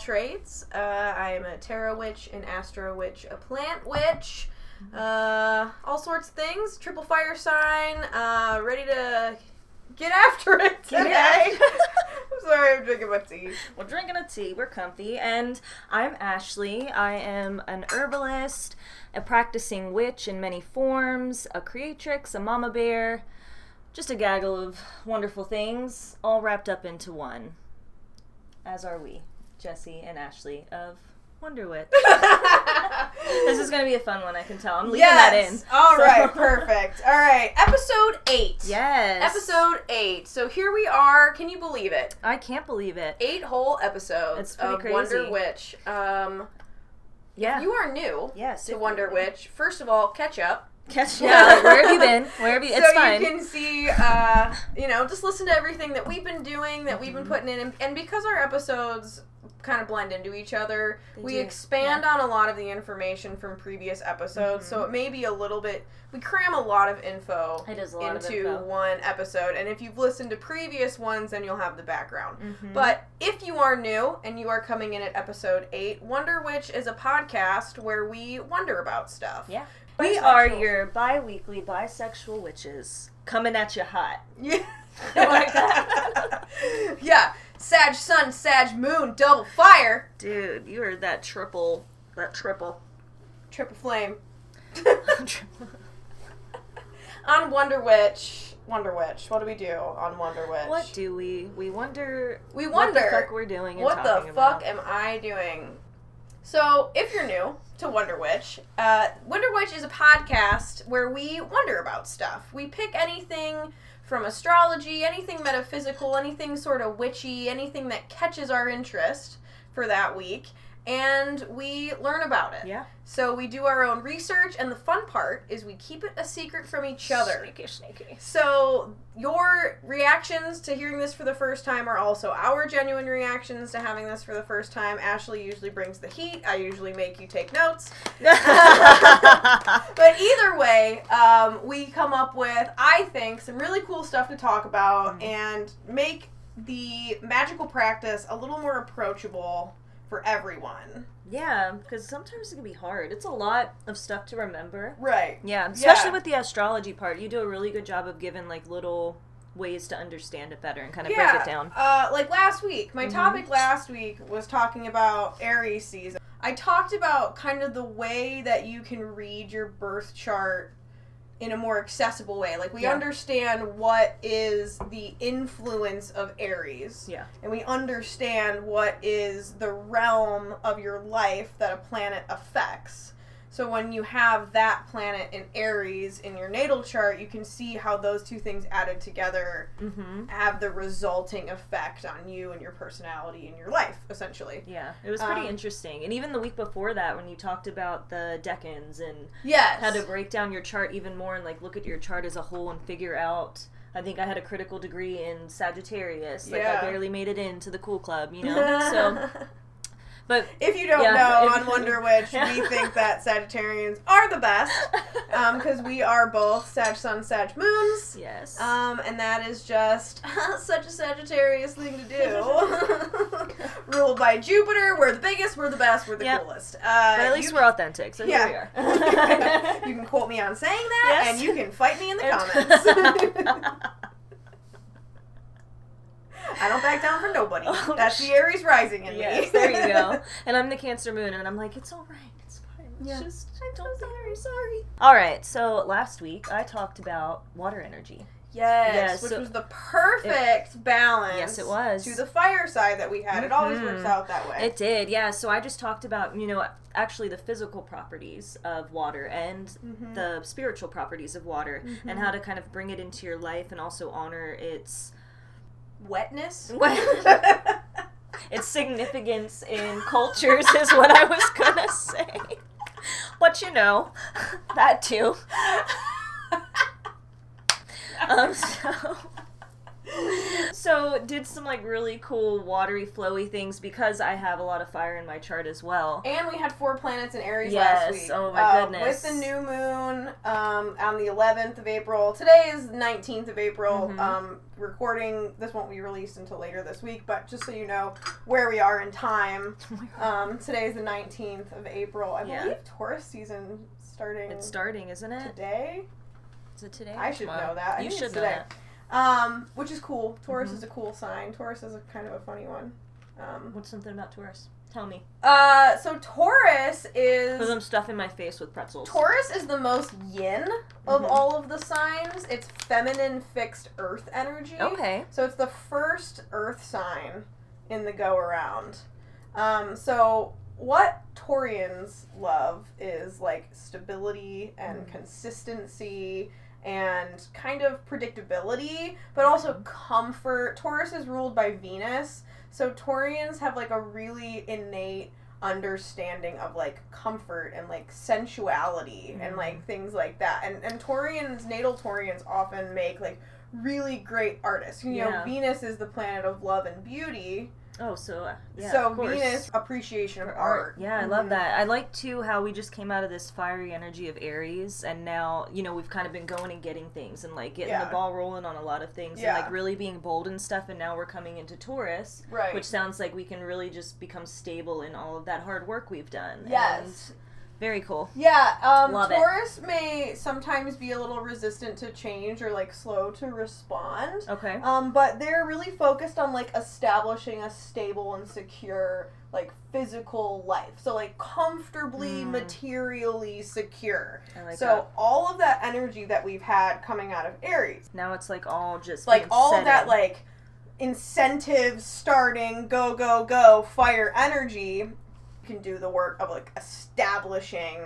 trades. Uh, I am a tarot witch, an astro witch, a plant witch, uh, all sorts of things. Triple fire sign. Uh, ready to get after it today. I'm sorry, I'm drinking my tea. We're drinking a tea. We're comfy, and I'm Ashley. I am an herbalist, a practicing witch in many forms, a creatrix, a mama bear, just a gaggle of wonderful things, all wrapped up into one. As are we, Jesse and Ashley of Wonder Witch. this is going to be a fun one, I can tell. I'm leaving that in. All So- right, perfect. All right, episode eight. Yes. Episode eight. So here we are. Can you believe it? I can't believe it. Eight whole episodes It's pretty of crazy. Wonder Witch. Um, Yeah. you are new yes. to Wonder Witch. First of all, catch up. Catch yeah. like, where have you been? Where have you? It's so fine. you can see, uh, you know, just listen to everything that we've been doing, that we've been Mm-hmm. putting in, and, and because our episodes kind of blend into each other, They we do, expand on a lot of the information from previous episodes. So Mhm. it may be a little bit. We cram a lot of info a of into info. one episode, and if you've listened to previous ones, then you'll have the background. Mhm. But if you are new and you are coming in at episode eight, Wonder Witch is a podcast where we wonder about stuff. Yeah. We are your bi-weekly bisexual witches coming at you hot. Yeah. Oh like that. yeah. Sag Sun, Sag Moon, double fire. Dude, you are that triple, that triple. Triple flame. on Wonder Witch. Wonder Witch. What do we do on Wonder Witch? what do we? We wonder. we wonder. What the fuck we're doing and what the fuck about. am I doing? So, if you're new to Wonder Witch, uh, Wonder Witch is a podcast where we wonder about stuff. We pick anything from astrology, anything metaphysical, anything sort of witchy, anything that catches our interest for that week, and we learn about it. Yeah. So, we do our own research, and the fun part is we keep it a secret from each other. Sneaky, sneaky. So, your reactions to hearing this for the first time are also our genuine reactions to having this for the first time. Ashley usually brings the heat. I usually make you take notes. But either way, um, we come up with, I think, some really cool stuff to talk about Mhm. and make the magical practice a little more approachable for everyone. yeah, because sometimes it can be hard. It's a lot of stuff to remember. Right. Yeah, especially Yeah. with the astrology part. You do a really good job of giving like little ways to understand it better and kind of break it down. Uh, like last week, my Mhm. topic last week was talking about Aries season. I talked about kind of the way that you can read your birth chart in a more accessible way. Like we Yeah. understand what is the influence of Aries. Yeah. And we understand what is the realm of your life that a planet affects. So when you have that planet in Aries in your natal chart, you can see how those two things added together Mm-hmm. have the resulting effect on you and your personality and your life, essentially. Yeah, it was pretty Um, interesting. And even the week before that, when you talked about the decans and Yes. how to break down your chart even more and like look at your chart as a whole and figure out. I think I had a critical degree in Sagittarius. Like Yeah. I barely made it into the cool club, you know. so But If you don't Yeah. know, on Wonder Witch, we think that Sagittarians are the best because we are both Sag Sun, Sag Moons. yes. Um, and that is just such a Sagittarius thing to do. Ruled by Jupiter, we're the biggest, we're the best, we're the Yep. coolest. Uh, but at least you, we're authentic, so Yeah. here we are. you can quote me on saying that, Yes. and you can fight me in the comments. I don't back down for nobody. Oh, That's the Aries rising in me. yes, there you go. And I'm the Cancer Moon, and I'm like, it's all right, it's fine. It's Yeah. just I'm so don't be sorry. Sorry. All right, so last week I talked about water energy. Yes, Yes, which so- was the perfect balance. Yes, it was. To the fire side that we had. It always works out that way. It did, yeah. So I just talked about, you know, actually the physical properties of water and Mhm. the spiritual properties of water Mhm. and how to kind of bring it into your life and also honor its Wetness. its significance in cultures is what I was gonna say. But you know, that too. Um, so, so did some like really cool watery flowy things because I have a lot of fire in my chart as well. And we had four planets in Aries Yes, last week. oh my Uh, goodness. With the new moon um, on the 11th of April. Today is 19th of April. Mhm. Um, recording, this won't be released until later this week, but just so you know where we are in time, um, today is the 19th of April. I Yeah. believe Taurus season starting It's starting, isn't it? today. Is it today? I should know that. I You should know today. that. Um, which is cool. Taurus Mhm. is a cool sign. Taurus is a kind of a funny one. Um, What's something about Taurus? Tell me. uh, so Taurus is. Because is I'm stuffing my face with pretzels. Taurus is the most yin of Mhm. all of the signs. It's feminine fixed earth energy. Okay. So it's the first earth sign in the go around. Um, so what Taurians love is like stability and Mhm. consistency and kind of predictability, but also comfort. Taurus is ruled by Venus, so Taurians have like a really innate understanding of like comfort and like sensuality and Mhm. like things like that. And and Taurians, natal Taurians often make like really great artists. You know, Yeah. Venus is the planet of love and beauty. Oh, so uh, yeah, so. Venus appreciation of For art. Yeah, I love Mhm. that. I like too how we just came out of this fiery energy of Aries, and now you know we've kind of been going and getting things and like getting Yeah. the ball rolling on a lot of things Yeah. and like really being bold and stuff. And now we're coming into Taurus, Right. which sounds like we can really just become stable in all of that hard work we've done. Yes. Very cool. Yeah, um, Love it. Taurus may sometimes be a little resistant to change or like slow to respond. Okay. Um, but they're really focused on like establishing a stable and secure like physical life. So like comfortably Mm. materially secure. I like so that. all of that energy that we've had coming out of Aries, Now it's like all just like all of that in. like incentives starting go go go fire energy can do the work of like establishing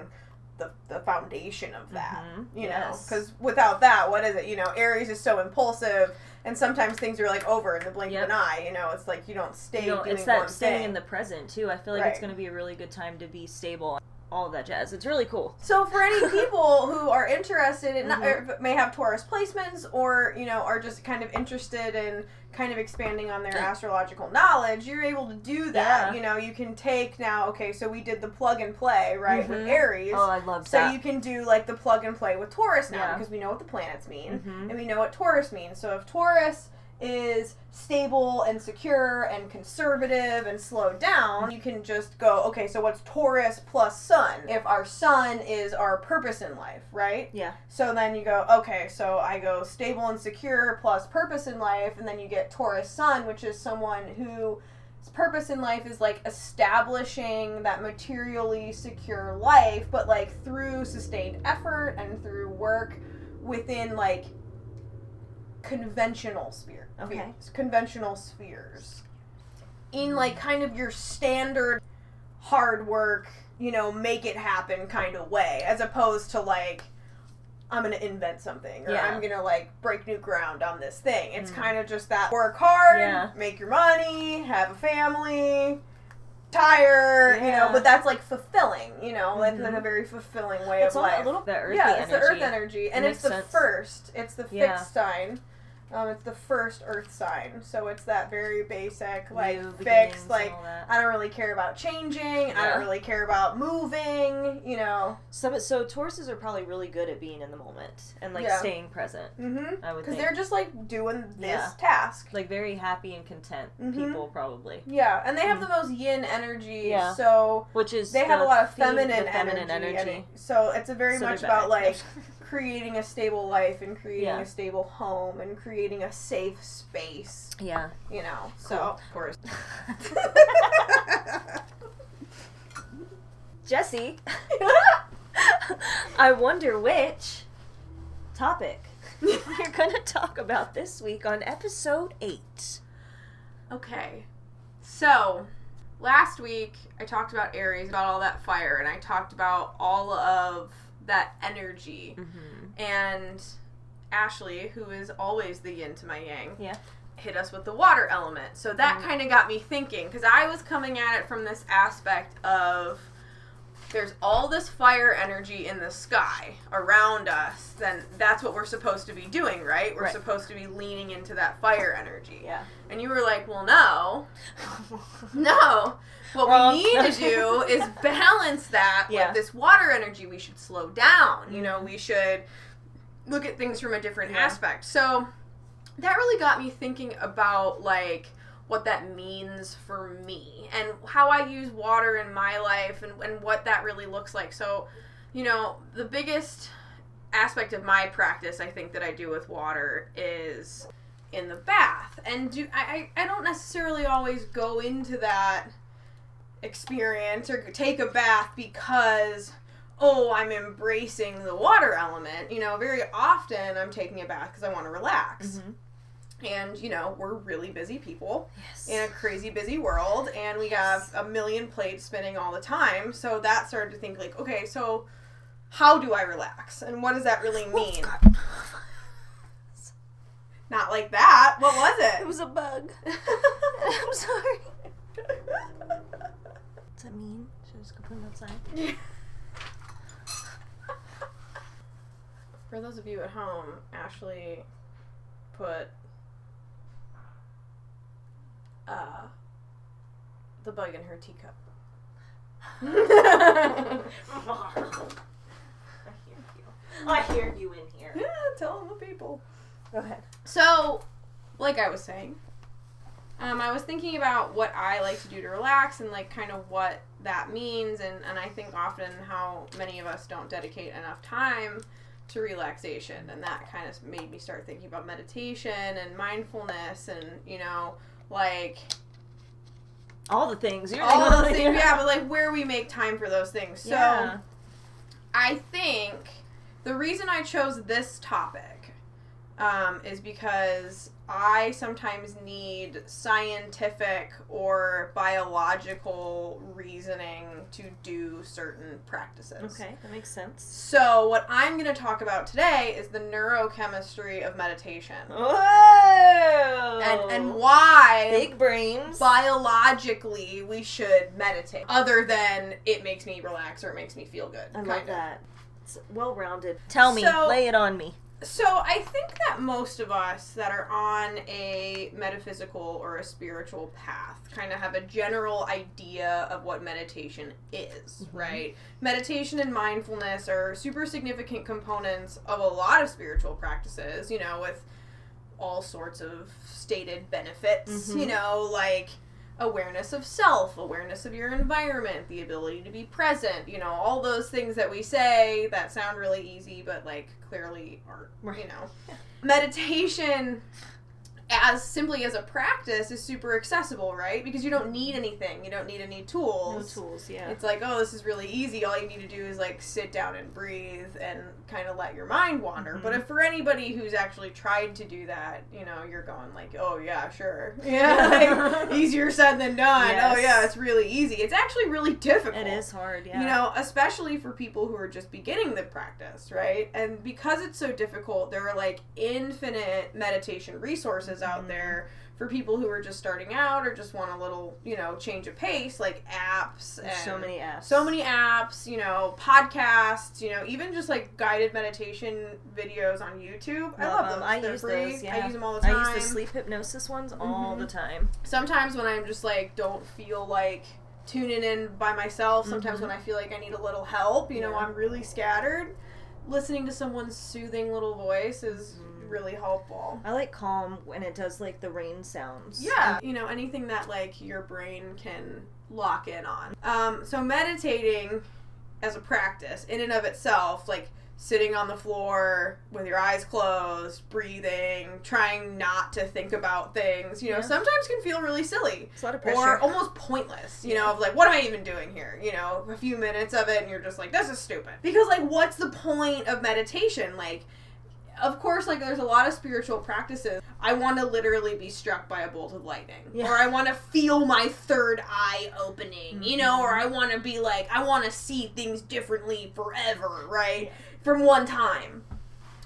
the, the foundation of that Mhm. you know because without that what is it you know aries is so impulsive and sometimes things are like over in the blink Yep. of an eye you know it's like you don't stay You it's that staying thing. in the present too. I feel like it's going to be a really good time to be stable. All of that jazz. It's really cool. So for any people who are interested in, Mhm. or may have Taurus placements, or you know, are just kind of interested in kind of expanding on their Yeah. astrological knowledge, you're able to do that. Yeah. You know, you can take now. Okay, so we did the plug and play right with Mhm. Aries. Oh, I love so that. you can do like the plug and play with Taurus now Yeah. because we know what the planets mean Mhm. and we know what Taurus means. So if Taurus is stable and secure and conservative and slowed down, you can just go, okay, so what's Taurus plus Sun? If our Sun is our purpose in life, right? Yeah. So then you go, okay, so I go stable and secure plus purpose in life, and then you get Taurus Sun, which is someone who purpose in life is like establishing that materially secure life, but like through sustained effort and through work within like conventional sphere Okay. spheres- conventional spheres in like kind of your standard hard work you know make it happen kind of way as opposed to like i'm gonna invent something or Yeah. i'm gonna like break new ground on this thing it's Mm. kind of just that work hard Yeah. make your money have a family retire you know but that's like fulfilling you know that's Mhm. a very fulfilling way It's of life a little bit earthy yeah, it's energy. the earth energy, and It it's the sense. first. It's the fixed sign. Um, it's the first Earth sign, so it's that very basic, like New fixed, like. I don't really care about changing. I don't really care about moving. You know. Some so Tauruses are probably really good at being in the moment and like Yeah. staying present. Mm-hmm. I would Because they're just like doing this Yeah. task. like very happy and content Mhm. people probably, Yeah, and they have the most yin energy. Yeah. So which is they have a lot of feminine, feminine energy. energy. it- so it's a very So much about like creating a stable life and creating Yeah. a stable home and creating a safe space. yeah. You know. So Cool. of course. Jesse, I wonder which topic you're gonna talk about this week on episode eight. Okay. So, last week I talked about Aries, about all that fire, and I talked about all of that energy. Mm-hmm. And Ashley, who is always the yin to my yang, Yeah. hit us with the water element. So that Mhm. kind of got me thinking because I was coming at it from this aspect of there's all this fire energy in the sky around us, then that's what we're supposed to be doing, right? We're Right. supposed to be leaning into that fire energy. Yeah. And you were like, well, no, no. What Wrong. we need to do is balance that Yeah. with this water energy. We should slow down. You know, mm-hmm. we should look at things from a different Yeah. aspect. So that really got me thinking about like what that means for me and how I use water in my life and, and what that really looks like. So, you know, the biggest aspect of my practice I think that I do with water is in the bath. And do I, I I don't necessarily always go into that experience or take a bath because oh, I'm embracing the water element. You know, very often I'm taking a bath because I want to relax. Mm-hmm. And, you know, we're really busy people Yes. in a crazy busy world and we have a million plates spinning all the time. So that started to think like, okay, so how do I relax? And what does that really mean? Not like that. What was It it? was a bug. I'm sorry. Does that mean? Should I just go put him outside? For those of you at home, Ashley put uh, the bug in her teacup. I hear you. I hear you in here. Yeah, tell the people. Go ahead. So, like I was saying, um, I was thinking about what I like to do to relax and like kind of what that means, and, and I think often how many of us don't dedicate enough time to relaxation, and that kind of made me start thinking about meditation and mindfulness, and you know, like All the things. You're all it. things, yeah, but like where we make time for those things. So. Yeah. I think the reason I chose this topic um, is because I sometimes need scientific or biological reasoning to do certain practices. Okay, that makes sense. So, what I'm going to talk about today is the neurochemistry of meditation. Whoa! And, and why big brains. biologically we should meditate, other than it makes me relax or it makes me feel good. I love of. that. It's well rounded. Tell me, So- lay it on me. So I think that most of us that are on a metaphysical or a spiritual path kind of have a general idea of what meditation is, Mhm. right? Meditation and mindfulness are super significant components of a lot of spiritual practices, you know, with all sorts of stated benefits, Mhm. you know, like awareness of self, awareness of your environment, the ability to be present, you know, all those things that we say that sound really easy but like clearly aren't, you Right. know. Meditation as simply as a practice is super accessible, right? Because you don't need anything. You don't need any tools. No tools. yeah. It's like, oh, this is really easy. All you need to do is like sit down and breathe and kind of let your mind wander. Mhm. But if for anybody who's actually tried to do that, you know, you're going like, oh yeah, sure, yeah, like, easier said than done. Oh yeah, it's really easy. It's actually really difficult. It is hard, yeah. You know, especially for people who are just beginning the practice, right? And because it's so difficult, there are like infinite meditation resources resources out there for people who are just starting out or just want a little, you know, change of pace, like apps and so many apps. so many apps, you know, podcasts, you know, even just like guided meditation videos on YouTube. I Love love them. those. I They're use free. those, yeah. I use them all the time. I use the sleep hypnosis ones all Mhm. the time. Sometimes when I'm just like don't feel like tuning in by myself, sometimes Mhm. when I feel like I need a little help, you know, I'm really scattered, listening to someone's soothing little voice is Mhm. Really helpful. I like calm when it does like the rain sounds. Yeah, you know, anything that like your brain can lock in on. Um, so meditating as a practice in and of itself, like sitting on the floor with your eyes closed, breathing, trying not to think about things, you know, Yeah. sometimes can feel really silly It's a lot of pressure. or almost pointless, you know, of like, what am I even doing here? You know, a few minutes of it and you're just like, this is stupid. Because, like, what's the point of meditation? Like, of course, like, there's a lot of spiritual practices. I want to literally be struck by a bolt of lightning. Yeah. Or I want to feel my third eye opening, you know, or I mm-hmm. want to be like, I want to see things differently forever, right? Yeah. From one time.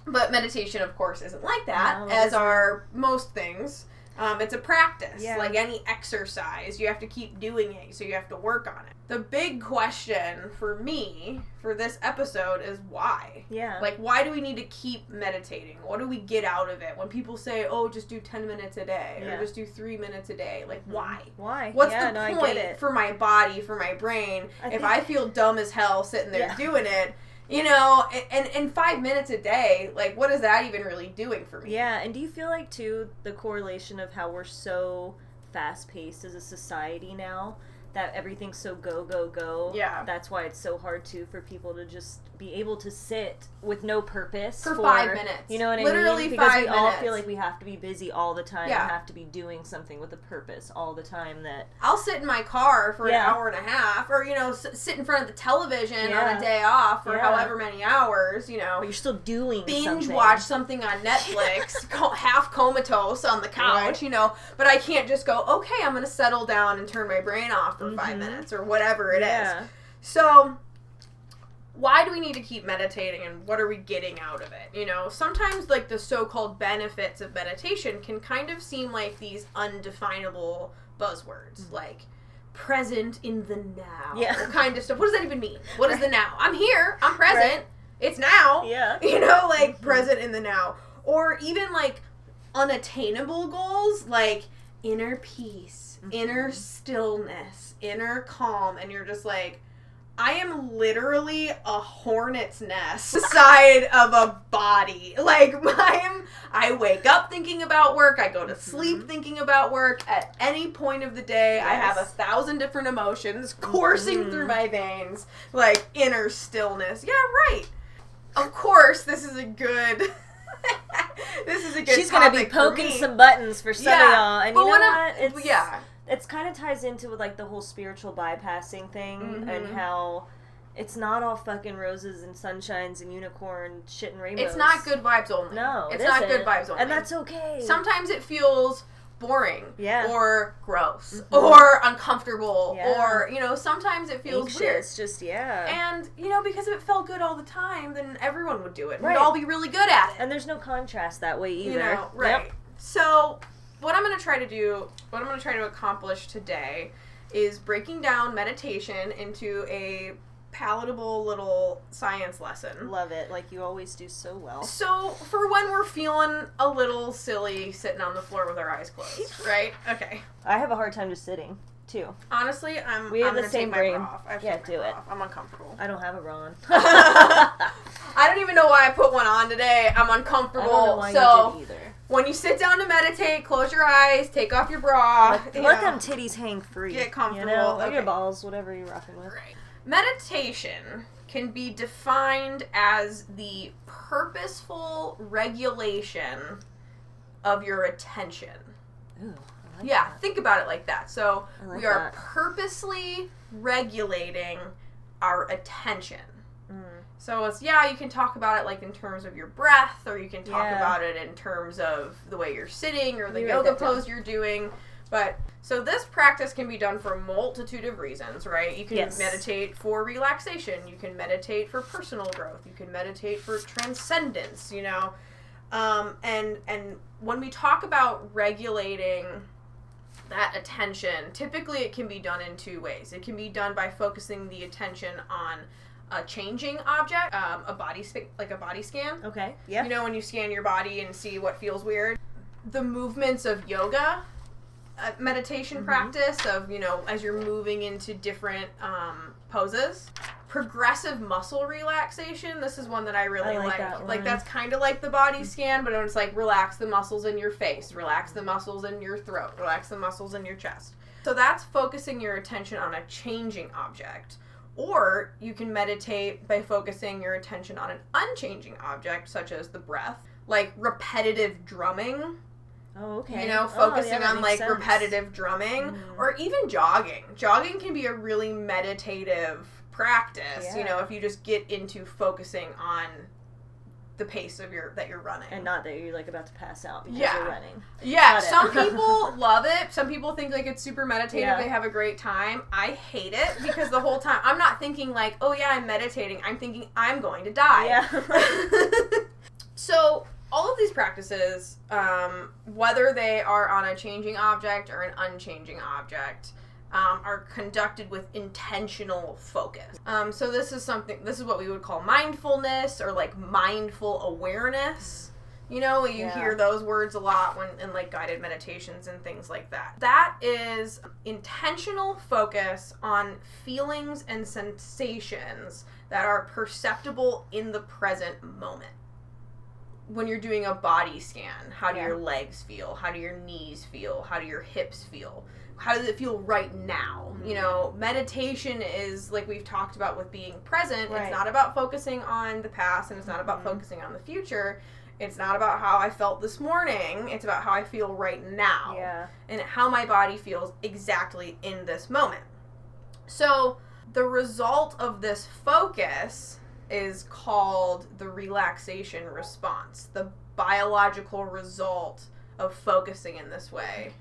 But meditation, of course, isn't like that, No, as are most things. Um, it's a practice, Yeah. like any exercise. You have to keep doing it, so you have to work on it. The big question for me for this episode is why? yeah. Like, why do we need to keep meditating? What do we get out of it? When people say, oh, just do 10 minutes a day, Yeah. or just do three minutes a day, like, why? Why? What's yeah, the no, point for my body, for my brain, I if think- I feel dumb as hell sitting there doing it? You know, and, and five minutes a day, like, what is that even really doing for me? Yeah, and do you feel like too the correlation of how we're so fast paced as a society now that everything's so go go go? Yeah. That's why it's so hard too for people to just be able to sit with no purpose For five minutes. You know what I mean? Literally? Because five we all feel like we have to be busy all the time Yeah. and have to be doing something with a purpose all the time. That I'll sit in my car for Yeah. an hour and a half, or, you know, s- sit in front of the television on a day off for Yeah. however many hours, you know. but you're still doing binge something. watch something on Netflix, half comatose on the couch, Right. you know. But I can't just go, okay, I'm going to settle down and turn my brain off for five Mhm. minutes or whatever it is. yeah. So, why do we need to keep meditating and what are we getting out of it? You know, sometimes like the so called benefits of meditation can kind of seem like these undefinable buzzwords, like present in the now Yeah. kind of stuff. What does that even mean? What is the now? I'm here, I'm present, Right. it's now. Yeah. You know, like Mhm. present in the now. Or even like unattainable goals like inner peace, inner stillness, inner calm, and you're just like, I am literally a hornet's nest side of a body. Like I'm I wake up thinking about work, I go to sleep Mhm. thinking about work at any point of the day. I have a thousand different emotions coursing Mhm. through my veins. Like inner stillness. Yeah, right. Of course, this is a good this is a good She's gonna be poking some buttons for some Yeah, of y'all, and but you know what? It's yeah. It's kind of ties into with like the whole spiritual bypassing thing Mhm. and how it's not all fucking roses and sunshines and unicorn shit and rainbows. It's not good vibes only. No, it's it not good vibes only. and that's okay. sometimes it feels boring Yeah. or gross Mhm. or uncomfortable Yeah. or you know sometimes it feels Anxious, weird just yeah. and you know because if it felt good all the time then everyone would do it Right. we'd all be really good at it And there's no contrast that way either. you know right Yep. so what i'm going to try to do what i'm going to try to accomplish today is breaking down meditation into a palatable little science lesson Love it, like you always do so well. So, for when we're feeling a little silly sitting on the floor with our eyes closed, right? Okay. I have a hard time just sitting too. Honestly, I'm. We have I'm the gonna same take my brain. bra off. I Yeah, do it. off. I'm uncomfortable. I don't have a bra on. I don't even know why I put one on today. I'm I uncomfortable. don't know why so you did either. When you sit down to meditate, close your eyes, take off your bra. Let, you let them titties hang free. Get comfortable, You know? Okay. your balls, whatever you're rocking with. Right. Meditation can be defined as the purposeful regulation of your attention. Ooh, like Yeah, that. think about it like that. So like we are that. purposely regulating our attention. So it's yeah, you can talk about it like in terms of your breath, or you can talk Yeah. about it in terms of the way you're sitting or the me yoga down. pose you're doing. But so this practice can be done for a multitude of reasons, right? You can Yes. meditate for relaxation, you can meditate for personal growth, you can meditate for transcendence, you know. Um, and and when we talk about regulating that attention, typically it can be done in two ways. It can be done by focusing the attention on a changing object, um, a body sp- like a body scan. Okay. Yeah. You know when you scan your body and see what feels weird. The movements of yoga, uh, meditation Mhm. practice of you know as you're moving into different um, poses. Progressive muscle relaxation. This is one that I really I like like. that Like that's kind of like the body scan, but it's like relax the muscles in your face, relax the muscles in your throat, relax the muscles in your chest. So that's focusing your attention on a changing object. Or you can meditate by focusing your attention on an unchanging object, such as the breath, like repetitive drumming. oh, okay. You know, Oh, focusing yeah, on like sense. repetitive drumming, Mhm. or even jogging. Jogging can be a really meditative practice. You know, if you just get into focusing on the pace of your that you're running. And not that you're like about to pass out because Yeah. you're running. Yeah, some people love it. Some people think like it's super meditative. Yeah. They have a great time. I hate it because the whole time I'm not thinking like, oh yeah, I'm meditating. I'm thinking I'm going to die. Yeah. so all of these practices, um, whether they are on a changing object or an unchanging object, um, are conducted with intentional focus. Um, so this is something. This is what we would call mindfulness or like mindful awareness. You know, you Yeah. hear those words a lot when in like guided meditations and things like that. That is intentional focus on feelings and sensations that are perceptible in the present moment. When you're doing a body scan, how do Yeah. your legs feel? How do your knees feel? How do your hips feel? How does it feel right now? You know, meditation is like we've talked about with being present. Right. It's not about focusing on the past and it's not about Mhm. focusing on the future. It's not about how I felt this morning. It's about how I feel right now yeah. and how my body feels exactly in this moment. So, the result of this focus is called the relaxation response. The biological result of focusing in this way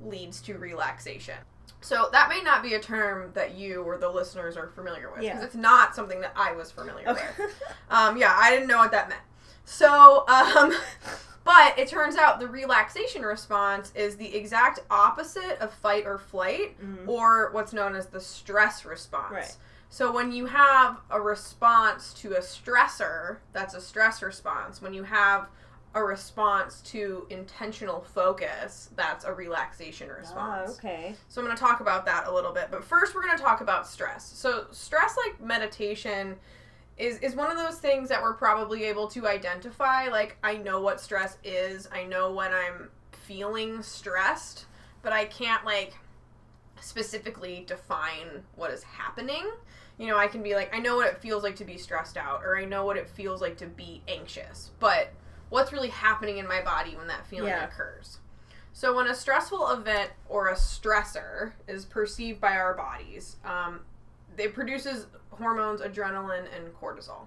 leads to relaxation. So, that may not be a term that you or the listeners are familiar with because Yeah. it's not something that I was familiar Okay. with. Um, yeah, I didn't know what that meant. So, um, but it turns out the relaxation response is the exact opposite of fight or flight, Mhm. or what's known as the stress response. Right. So, when you have a response to a stressor, that's a stress response. When you have a response to intentional focus, that's a relaxation Ah, response. okay. So I'm going to talk about that a little bit, but first we're going to talk about stress. So stress like meditation is is one of those things that we're probably able to identify like I know what stress is. I know when I'm feeling stressed, but I can't like specifically define what is happening. You know, I can be like I know what it feels like to be stressed out or I know what it feels like to be anxious, but what's really happening in my body when that feeling Yeah. occurs? So, when a stressful event or a stressor is perceived by our bodies, um, it produces hormones adrenaline and cortisol.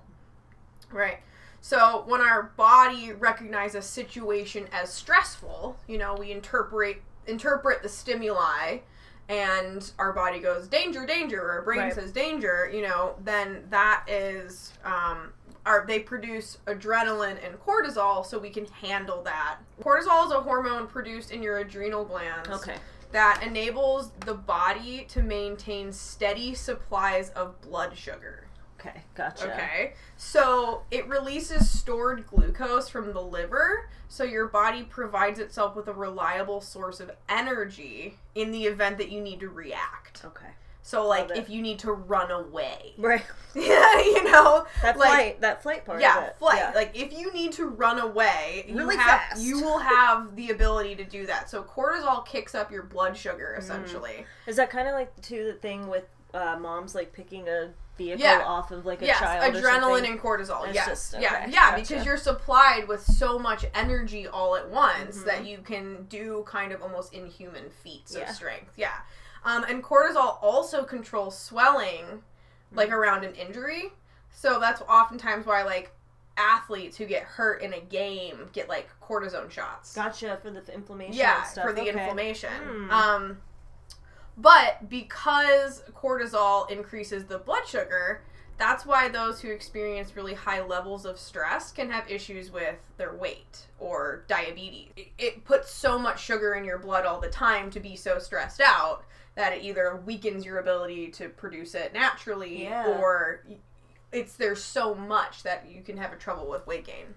Right. So, when our body recognizes a situation as stressful, you know, we interpret interpret the stimuli and our body goes danger danger or our brain Right. says danger you know then that is um, are they produce adrenaline and cortisol so we can handle that. Cortisol is a hormone produced in your adrenal glands Okay. that enables the body to maintain steady supplies of blood sugar. Okay. Gotcha. Okay. So it releases stored glucose from the liver, so your body provides itself with a reliable source of energy in the event that you need to react. Okay. So like if you need to run away. Right. Yeah, you know, That like flight. That flight part. yeah, of it. flight. Yeah. Like if you need to run away, you Really have fast. you will have the ability to do that. So cortisol kicks up your blood sugar Mm. essentially. Is that kind of like too the thing with uh, moms like picking a vehicle Yeah. off of like a yes, child? adrenaline and cortisol. It's yes, just- yeah, okay, yeah, gotcha. because you're supplied with so much energy all at once Mhm. that you can do kind of almost inhuman feats Yeah. of strength. Yeah, um, and cortisol also controls swelling, like Mm-hmm. around an injury. So that's oftentimes why like athletes who get hurt in a game get like cortisone shots. Gotcha for the inflammation. Yeah, for the okay. inflammation. Hmm. Um, but because cortisol increases the blood sugar, that's why those who experience really high levels of stress can have issues with their weight or diabetes. It, it puts so much sugar in your blood all the time to be so stressed out that it either weakens your ability to produce it naturally Yeah. or it's there's so much that you can have a trouble with weight gain.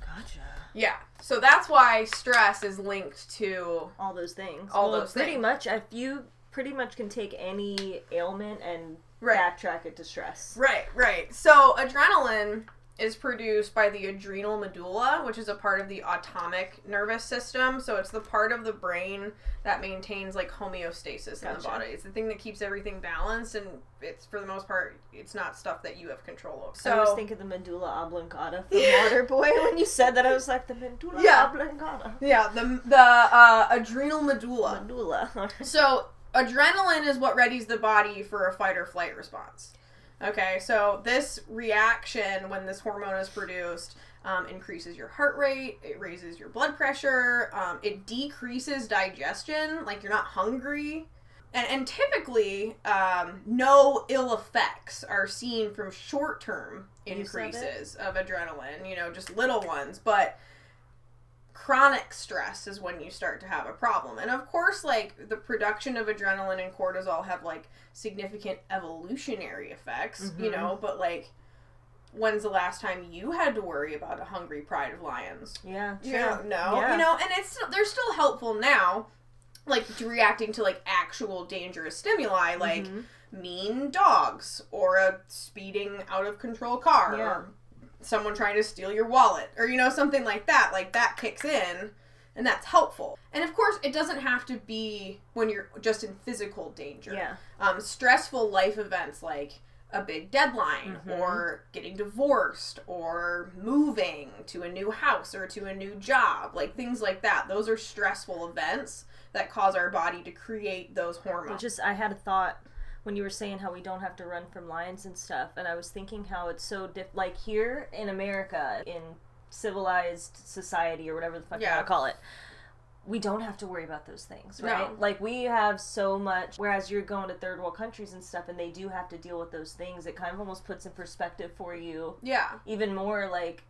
Gotcha. Yeah. So that's why stress is linked to All those things. All Well, those pretty things. much. If you pretty much can take any ailment and Right. backtrack it to stress. Right, right. So adrenaline is produced by the adrenal medulla, which is a part of the autonomic nervous system. So it's the part of the brain that maintains like homeostasis in the body. It's the thing that keeps everything balanced, and it's for the most part, it's not stuff that you have control over. So I was thinking the medulla oblongata from Waterboy when you said that. I was like the medulla Yeah. oblongata. yeah, the the uh, adrenal medulla. Medulla. So, adrenaline is what readies the body for a fight or flight response. Okay, so this reaction when this hormone is produced um, increases your heart rate, it raises your blood pressure, um, it decreases digestion, like you're not hungry. And, and typically, um, no ill effects are seen from short term Use of it? increases of adrenaline, you know, just little ones. But chronic stress is when you start to have a problem. And of course, like the production of adrenaline and cortisol have like significant evolutionary effects, you Mhm. know, but like when's the last time you had to worry about a hungry pride of lions? yeah, true. Yeah, no, Yeah. you know, and it's they're still helpful now, like to reacting to like actual dangerous stimuli, like Mhm. mean dogs or a speeding out of control car Yeah. or someone trying to steal your wallet or you know something like that like that kicks in and that's helpful and of course it doesn't have to be when you're just in physical danger Yeah. um, stressful life events like a big deadline Mhm. or getting divorced or moving to a new house or to a new job like things like that those are stressful events that cause our body to create those hormones just I had a thought when you were saying how we don't have to run from lions and stuff, and I was thinking how it's so diff. Like here in America, in civilized society or whatever the fuck you want to call it, we don't have to worry about those things, No. right? Like we have so much. Whereas you're going to third world countries and stuff, and they do have to deal with those things. It kind of almost puts in perspective for you yeah even more. Like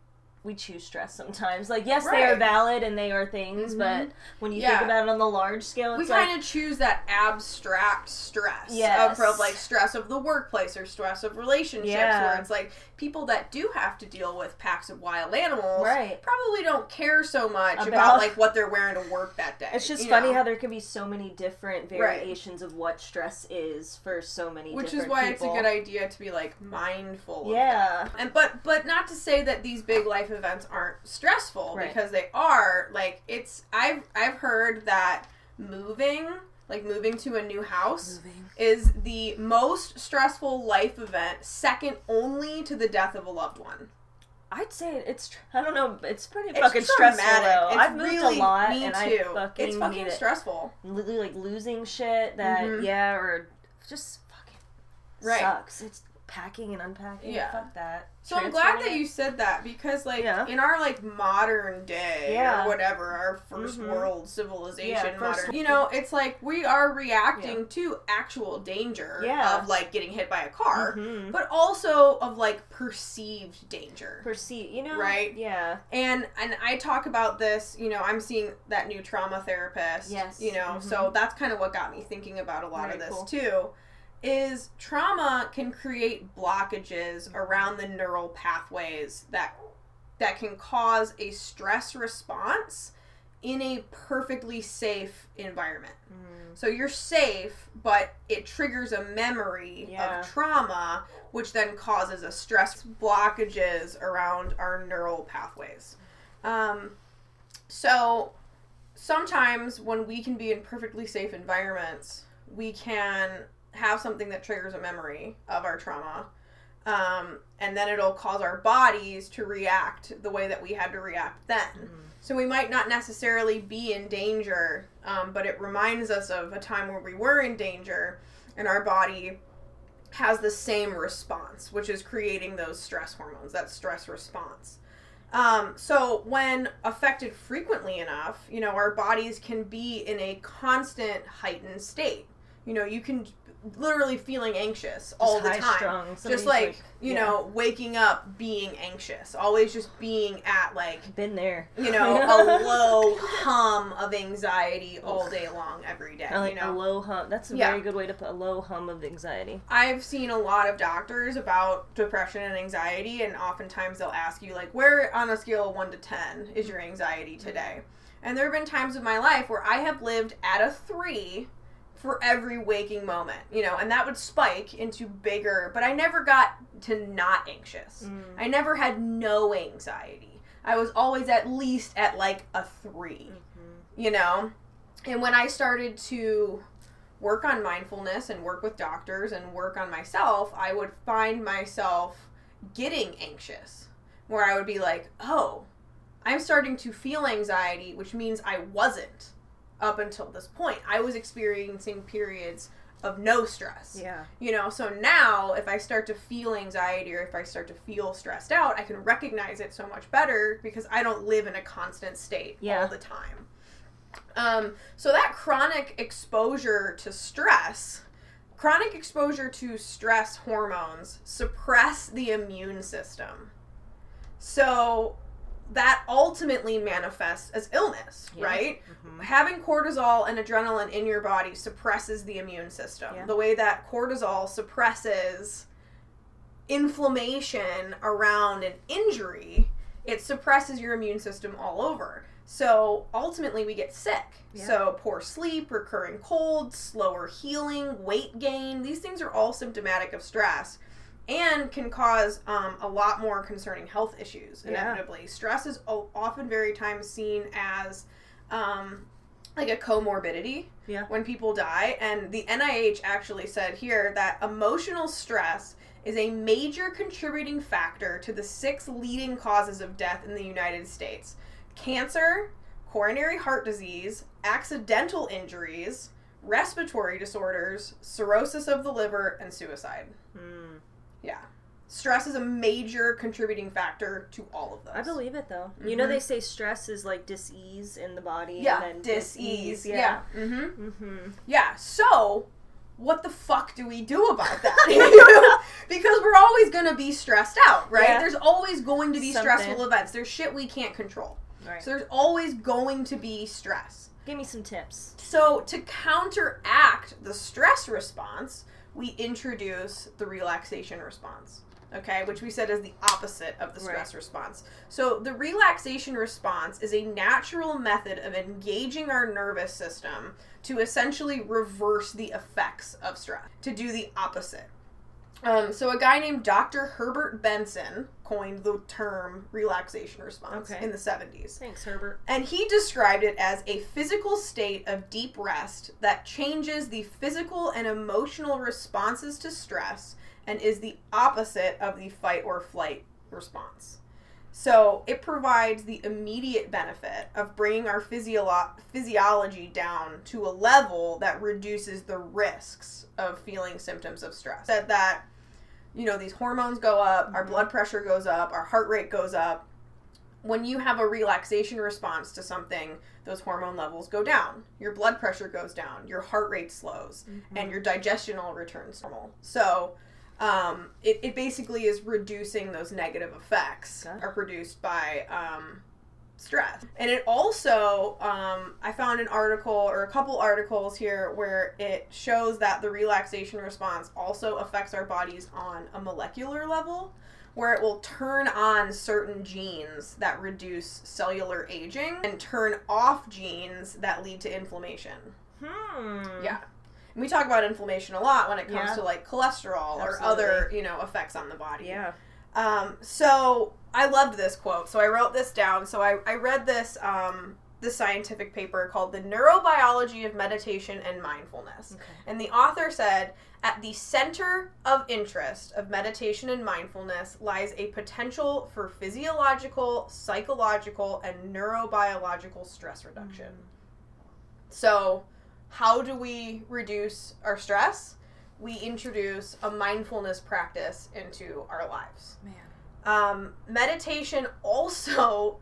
we choose stress sometimes. Like yes, they are valid and they are things, Mhm. but when you Yeah. think about it on the large scale, we it's like kind of choose that abstract stress Yes. of, like stress of the workplace or stress of relationships Yeah. where it's like people that do have to deal with packs of wild animals right. probably don't care so much about, About- like what they're wearing to work that day It's just funny know? how there can be so many different variations of what stress is for so many which is why people. it's a good idea to be like mindful of Yeah. and but but not to say that these big life events aren't stressful Right. because they are like it's i've i've heard that moving like moving to a new house Moving. is the most stressful life event, second only to the death of a loved one. I'd say it's. I don't know. It's pretty It's fucking stressful though. It's I've moved really- a lot, me and too. I fucking, it's fucking it. stressful. Li- like losing shit that Mhm. yeah, or just fucking Right. sucks. It's packing and unpacking. Yeah. Fuck that. So I'm glad that you said that because, like, Yeah. in our like modern day Yeah. or whatever, our 1st Mhm. world civilization, Yeah, modern, you know, it's like we are reacting to actual danger Yeah. of like getting hit by a car, Mhm. but also of like perceived danger. Perceived, you know, Right. Yeah. and and I talk about this, you know, I'm seeing that new trauma therapist. Yes. You know, Mhm. so that's kind of what got me thinking about a lot of this cool. too. Is trauma can create blockages around the neural pathways that that can cause a stress response in a perfectly safe environment. Mm. So you're safe, but it triggers a memory Yeah. of trauma, which then causes a stress blockages around our neural pathways. Um, so sometimes when we can be in perfectly safe environments, we can have something that triggers a memory of our trauma. Um, and then it'll cause our bodies to react the way that we had to react then. Mm. So we might not necessarily be in danger, um, but it reminds us of a time where we were in danger, and our body has the same response, which is creating those stress hormones, that stress response. Um, so when affected frequently enough, you know, our bodies can be in a constant heightened state. You know, you can literally feeling anxious all the time. Just like, like, you yeah. know, waking up being anxious, always just being at like Been there. you know a low hum of anxiety all day long every day. Like you know, a low hum. That's a Yeah. very good way to put a low hum of anxiety. I've seen a lot of doctors about depression and anxiety, and oftentimes they'll ask you, like, where on a scale of 1 to 10 is your anxiety today? And there have been times in my life where I have lived at a 3 for every waking moment, you know, and that would spike into bigger, but I never got to not anxious. Mm. I never had no anxiety. I was always at least at like a 3 you know? And when I started to work on mindfulness and work with doctors and work on myself, I would find myself getting anxious where I would be like, oh, I'm starting to feel anxiety, which means I wasn't up until this point. I was experiencing periods of no stress. Yeah. You know, so now if I start to feel anxiety or if I start to feel stressed out, I can recognize it so much better because I don't live in a constant state Yeah. all the time. Um, so that chronic exposure to stress, chronic exposure to stress hormones suppress the immune system. So that ultimately manifests as illness, Yeah. right? Mhm. having cortisol and adrenaline in your body suppresses the immune system. Yeah. The way that cortisol suppresses inflammation around an injury, it suppresses your immune system all over. So ultimately, we get sick. Yeah. So, poor sleep, recurring colds, slower healing, weight gain, these things are all symptomatic of stress and can cause um, a lot more concerning health issues, Yeah. inevitably. Stress is o- often very times seen as um, like a comorbidity Yeah. when people die. And the NIH actually said here that emotional stress is a major contributing factor to the six leading causes of death in the United States cancer, coronary heart disease, accidental injuries, respiratory disorders, cirrhosis of the liver, and suicide. Yeah. Stress is a major contributing factor to all of those. I believe it though. You know Mhm. they say stress is like dis-ease in the body. Yeah, And then dis-ease. Yeah. Yeah. Mm-hmm. Mm-hmm. Yeah, so what the fuck do we do about that? because we're always going to be stressed out, right? Yeah. There's always going to be Something. stressful events. There's shit we can't control. Right. So there's always going to be stress. Give me some tips. So to counteract the stress response, we introduce the relaxation response. Okay, which we said is the opposite of the stress response. So the relaxation response is a natural method of engaging our nervous system to essentially reverse the effects of stress, to do the opposite. Um, so a guy named Dr. Herbert Benson coined the term relaxation response Okay. in the 70s. Thanks, Herbert. And he described it as a physical state of deep rest that changes the physical and emotional responses to stress and is the opposite of the fight or flight response. So it provides the immediate benefit of bringing our physiolo- physiology down to a level that reduces the risks of feeling symptoms of stress. That that you know these hormones go up, our Mhm. blood pressure goes up, our heart rate goes up. When you have a relaxation response to something, those hormone levels go down. Your blood pressure goes down, your heart rate slows, and your digestion all returns normal. So, um, it, it basically is reducing those negative effects Okay. are produced by um, stress. And it also, um, I found an article or a couple articles here where it shows that the relaxation response also affects our bodies on a molecular level. Where it will turn on certain genes that reduce cellular aging and turn off genes that lead to inflammation. Hmm. Yeah. And we talk about inflammation a lot when it comes Yeah. to like cholesterol or other, you know, effects on the body. Yeah. Um, so I loved this quote. So I wrote this down. So I, I read this um, this scientific paper called The Neurobiology of Meditation and Mindfulness. Okay. And the author said, at the center of interest of meditation and mindfulness lies a potential for physiological, psychological, and neurobiological stress reduction. So, how do we reduce our stress? We introduce a mindfulness practice into our lives. Man. Um, meditation also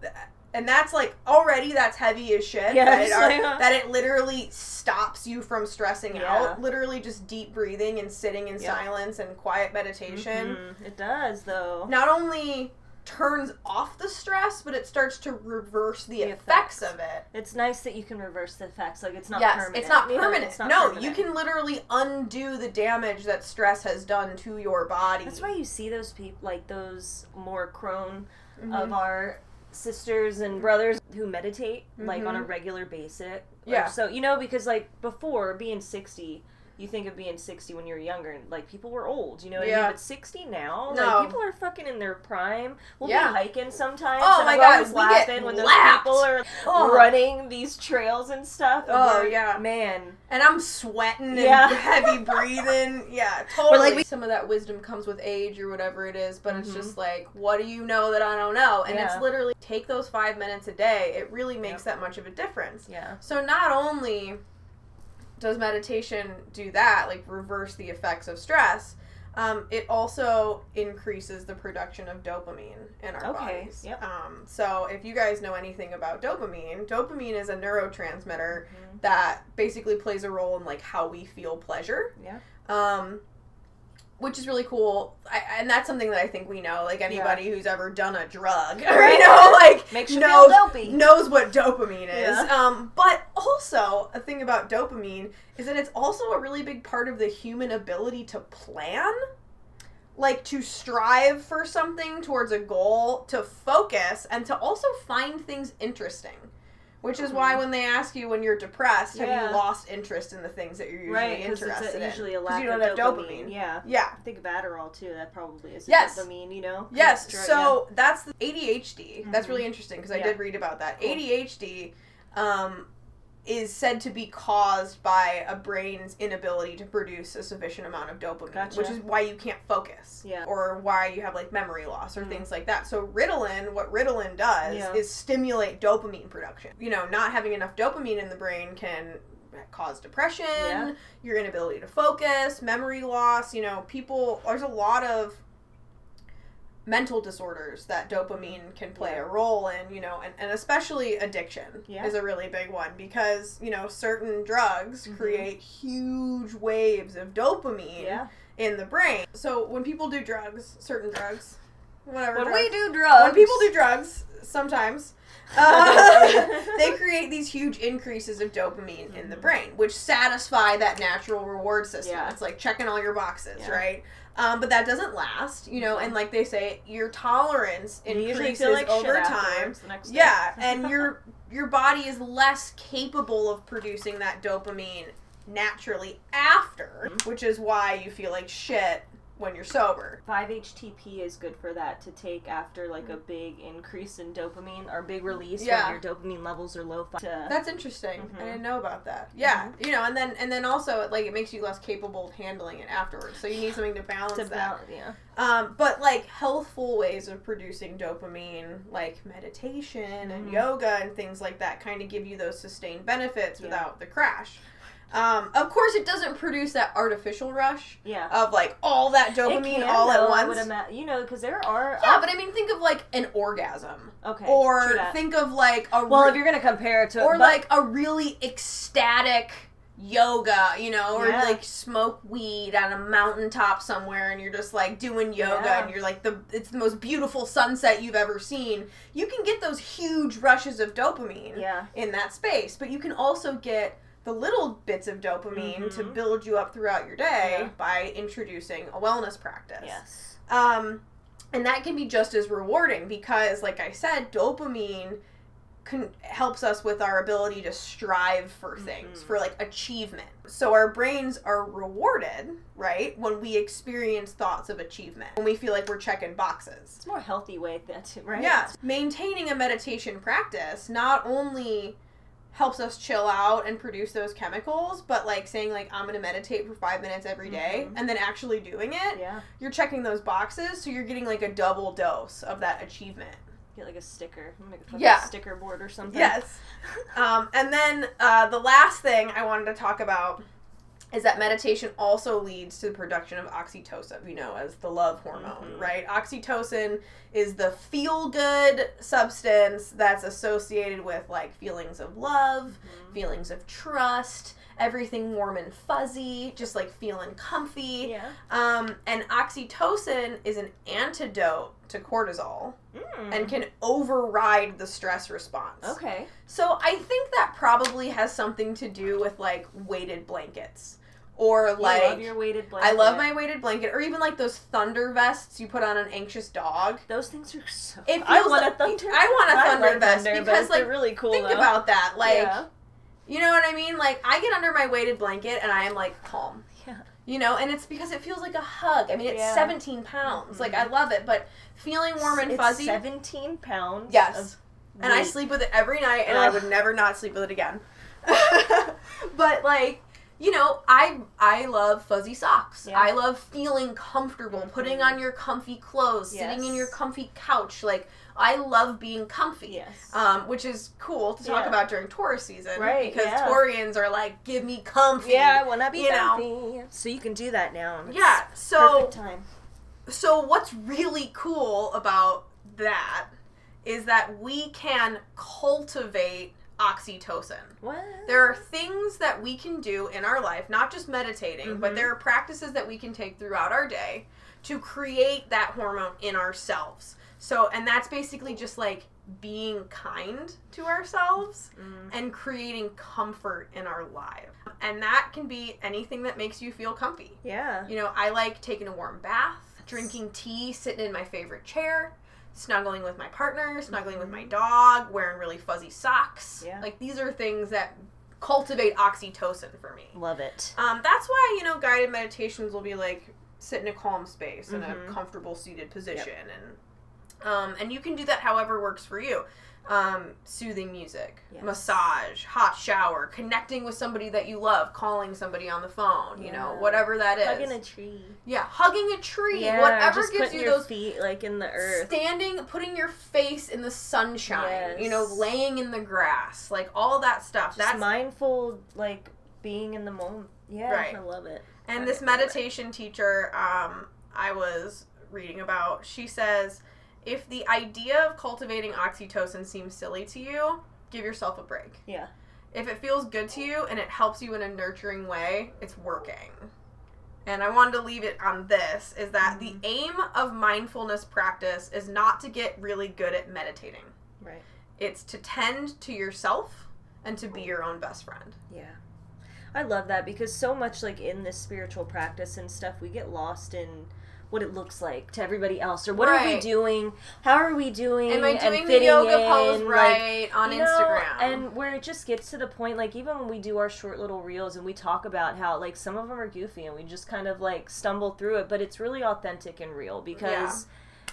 and that's like already that's heavy as shit. Yeah, that, it are- uh, that it literally stops you from stressing Yeah. out. Literally just deep breathing and sitting in Yeah. silence and quiet meditation. Mhm. It does though. Not only turns off the stress, but it starts to reverse the, The effects. effects. of it. It's nice that you can reverse the effects. Like it's not yes, permanent. it's not permanent. it's not no, permanent. you can literally undo the damage that stress has done to your body. That's why you see those people, like those more crone Mhm. of our sisters and brothers who meditate like on a Mhm. regular basis. Yeah. So you know, because like before being sixty, you think of being sixty when you were younger, and like people were old. You know what I Yeah. mean? But sixty now, No. like people are fucking in their prime. We'll Yeah. be hiking sometimes. Oh and my I'm God, always we get laughing when those lapped. people are Oh. running these trails and stuff. and Oh, yeah. man. and I'm sweating and Yeah. heavy breathing. Yeah, totally. like, we- Some of that wisdom comes with age or whatever it is, but it's Mhm. just like, what do you know that I don't know? And Yeah. it's literally take those five minutes a day. It really makes that much of a difference. Yeah. So not only does meditation do that, like reverse the effects of stress, um, it also increases the production of dopamine in our Okay, bodies. yep. Um, so if you guys know anything about dopamine, dopamine is a neurotransmitter Mhm. that basically plays a role in like how we feel pleasure. Yeah. Um, which is really cool, I, and that's something that I think we know. Like anybody who's ever done a drug, Right. you know, like Makes you knows feel dopey. knows what dopamine is. Yeah. Um, but also a thing about dopamine is that it's also a really big part of the human ability to plan. Like to strive for something towards a goal, to focus, and to also find things interesting. Which is why when they ask you when you're depressed, have Hmm. You lost interest in the things that you're usually right, interested it's a, usually a in? lack you don't of have dopamine. dopamine. Yeah. Yeah. I think of Adderall too. That probably is Yes. dopamine. You know. Yes, Drug, so that's the ADHD. That's Mhm. really interesting because I did read about that. Cool. ADHD um, is said to be caused by a brain's inability to produce a sufficient amount of dopamine, Gotcha. which is why you can't focus. Yeah. Or why you have like memory loss or Mhm. things like that. So Ritalin, what Ritalin does Yeah. is stimulate dopamine production. You know, not having enough dopamine in the brain can cause depression, Yeah. your inability to focus, memory loss, you know, people there's a lot of mental disorders that dopamine can play Yeah. a role in, you know, and, and especially addiction Yeah. is a really big one because, you know, certain drugs Mhm. create huge waves of dopamine Yeah. in the brain. So when people do drugs, certain drugs, whatever When drugs, we do drugs. when people do drugs, sometimes uh, they create these huge increases of dopamine in the Mhm. brain, which satisfy that natural reward system. It's like checking all your boxes, right? Um, but that doesn't last, you know. And like they say, your tolerance increases like over time. the next day. Yeah, and your your body is less capable of producing that dopamine naturally after, Mhm. which is why you feel like shit when you're sober. 5-HTP is good for that to take after like a big increase in dopamine or big release Yeah. when your dopamine levels are low. To, That's interesting. Mhm. I didn't know about that. Yeah, you know, and then and then also like it makes you less capable of handling it afterwards. So you need something to balance to that. balance, yeah. Um, but like healthful ways of producing dopamine, like meditation and Mhm. yoga and things like that, kind of give you those sustained benefits Yeah. without the crash. Um, of course, it doesn't produce that artificial rush Yeah. of like all that dopamine can, all though, at I would once. ima- you know, because there are. Yeah, but I mean, think of like an orgasm, okay. or think of like a well, re- if you're gonna compare it to, or but- like a really ecstatic yoga, you know, or Yeah. like smoke weed on a mountaintop somewhere and you're just like doing yoga Yeah. and you're like the it's the most beautiful sunset you've ever seen. You can get those huge rushes of dopamine yeah, in that space, but you can also get the little bits of dopamine to Mhm. build you up throughout your day Yeah. by introducing a wellness practice. yes, Um, and that can be just as rewarding because, like I said, dopamine con- helps us with our ability to strive for things, Mhm. for like achievement. So our brains are rewarded, right, when we experience thoughts of achievement, when we feel like we're checking boxes. it's a more healthy way that right. Yeah, maintaining a meditation practice not only helps us chill out and produce those chemicals, but like saying like I'm gonna meditate for five minutes every day Mhm. and then actually doing it yeah. you're checking those boxes, so you're getting like a double dose of that achievement. Get like a sticker, make a Yeah. sticker board or something. Yes. um, and then uh, the last thing I wanted to talk about is that meditation also leads to the production of oxytocin, you know, as the love hormone, Mhm. right? Oxytocin is the feel good substance that's associated with like feelings of love, feelings of trust, everything warm and fuzzy, just like feeling comfy. Yeah. Um, and oxytocin is an antidote to cortisol Mm. and can override the stress response. okay. So I think that probably has something to do with like weighted blankets or like love your weighted blanket. I love my weighted blanket or even like those thunder vests you put on an anxious dog. Those things are so. It I want like- a thunder. I want a thunder like vest thunder because, like, they're really cool. Think though. about that. Like yeah. you know what I mean? Like I get under my weighted blanket and I am like calm. Yeah. You know, and it's because it feels like a hug. I mean, it's Yeah. 17 pounds. Like I Mhm. love it, but feeling warm and It's fuzzy. Seventeen pounds. Yes. and I sleep with it every night, and I would never not sleep with it again. but like, you know, I I love fuzzy socks. Yeah. I love feeling comfortable, putting Mhm. on your comfy clothes, sitting in your comfy couch. Like I love being comfy. Yes. Um, which is cool to talk Yeah. about during Taurus season, Right, Because yeah. Taurians are like, "Give me comfy." yeah, I wanna be you know. comfy. So you can do that now. It's Yeah. So Perfect time. so what's really cool about that is that we can cultivate oxytocin. What? There are things that we can do in our life, not just meditating, but Mhm. there are practices that we can take throughout our day to create that hormone in ourselves. So, and that's basically just like being kind to ourselves Mm. and creating comfort in our life. And that can be anything that makes you feel comfy. Yeah. You know, I like taking a warm bath, drinking tea, sitting in my favorite chair, snuggling with my partner, snuggling with my dog, wearing really fuzzy socks. Yeah. Like these are things that cultivate oxytocin for me. Love it. Um, that's why, you know, guided meditations will be like sit in a calm space in Mhm. a comfortable seated position and um, and you can do that however works for you. Um, soothing music, Yes. massage, hot shower, connecting with somebody that you love, calling somebody on the phone, you know, whatever that is. Hugging a tree. Yeah, hugging a tree, Yeah, whatever gives you those feet like in the earth. standing, putting your face in the sunshine, you know, laying in the grass, like all that stuff. Just That's mindful, like being in the moment. Yeah, Right. I love it. and I this it. meditation teacher um, I was reading about, she says, if the idea of cultivating oxytocin seems silly to you, give yourself a break. Yeah. If it feels good to you and it helps you in a nurturing way, it's working. And I wanted to leave it on this is that Mm-hmm. the aim of mindfulness practice is not to get really good at meditating. Right. It's to tend to yourself and to be your own best friend. Yeah. I love that because so much like in this spiritual practice and stuff we get lost in what it looks like to everybody else or what are we doing? How are we doing? Am I and doing the yoga in, pose like, right on you know, Instagram? and where it just gets to the point like even when we do our short little reels and we talk about how like some of them are goofy and we just kind of like stumble through it but it's really authentic and real because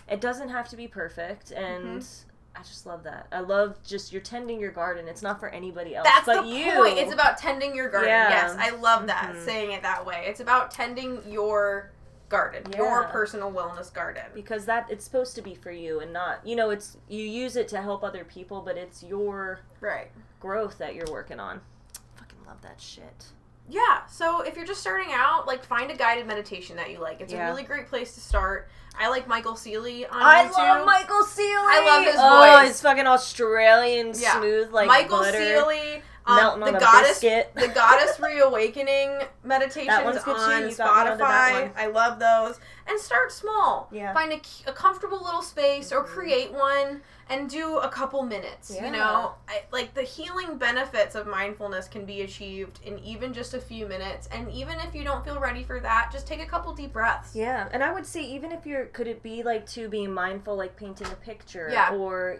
it doesn't have to be perfect and Mm-hmm. I just love that. I love just you're tending your garden. It's not for anybody else That's but the you. point. It's about tending your garden. Yeah. Yes, I love that Mhm. saying it that way. It's about tending your garden, your personal wellness garden. because that it's supposed to be for you and not you know it's you use it to help other people but it's your Right. growth that you're working on. Fucking love that shit. Yeah. So if you're just starting out, like find a guided meditation that you like. It's Yeah. a really great place to start. I like Michael Sealey on YouTube. I YouTube. love Michael Sealey. I love his Oh, voice. his fucking Australian Yeah. smooth like Michael butter Sealey, um, the goddess, biscuit. the goddess reawakening meditations on You got me onto that Spotify. I love those. And start small. Yeah. Find a, a comfortable little space or Mhm. create one and do a couple minutes. Yeah. You know, I, like the healing benefits of mindfulness can be achieved in even just a few minutes. And even if you don't feel ready for that, just take a couple deep breaths. Yeah, and I would say even if you're, could it be like to be mindful, like painting a picture, Yeah. or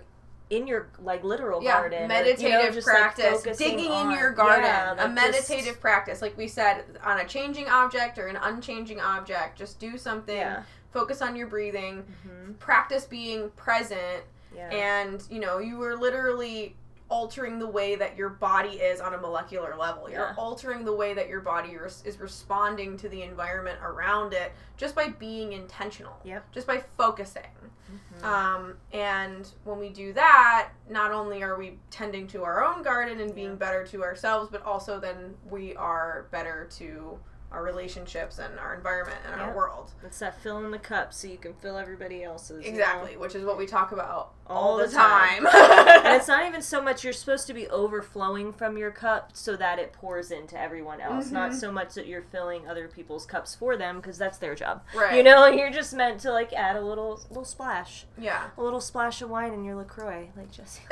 in your like literal Yeah, garden, or, meditative you know, just, like, practice, focusing digging on- in your garden, yeah, a meditative just- practice, like we said, on a changing object or an unchanging object. Just do something. yeah, Focus on your breathing. hmm Practice being present yeah, and you know you were literally altering the way that your body is on a molecular level. You're Yeah. altering the way that your body res- is responding to the environment around it just by being intentional. Yep. Just by focusing. Mhm. Um, and when we do that, not only are we tending to our own garden and being Yeah. better to ourselves, but also then we are better to our relationships and our environment and our world. It's that fill in the cup so you can fill everybody else's. you know? Exactly, which is what we talk about all, All the, the time. time. and it's not even so much you're supposed to be overflowing from your cup so that it pours into everyone else not Mhm. so much that you're filling other people's cups for them because that's their job right. you know you're just meant to like add a little little splash Yeah. a little splash of wine in your lacroix like jesse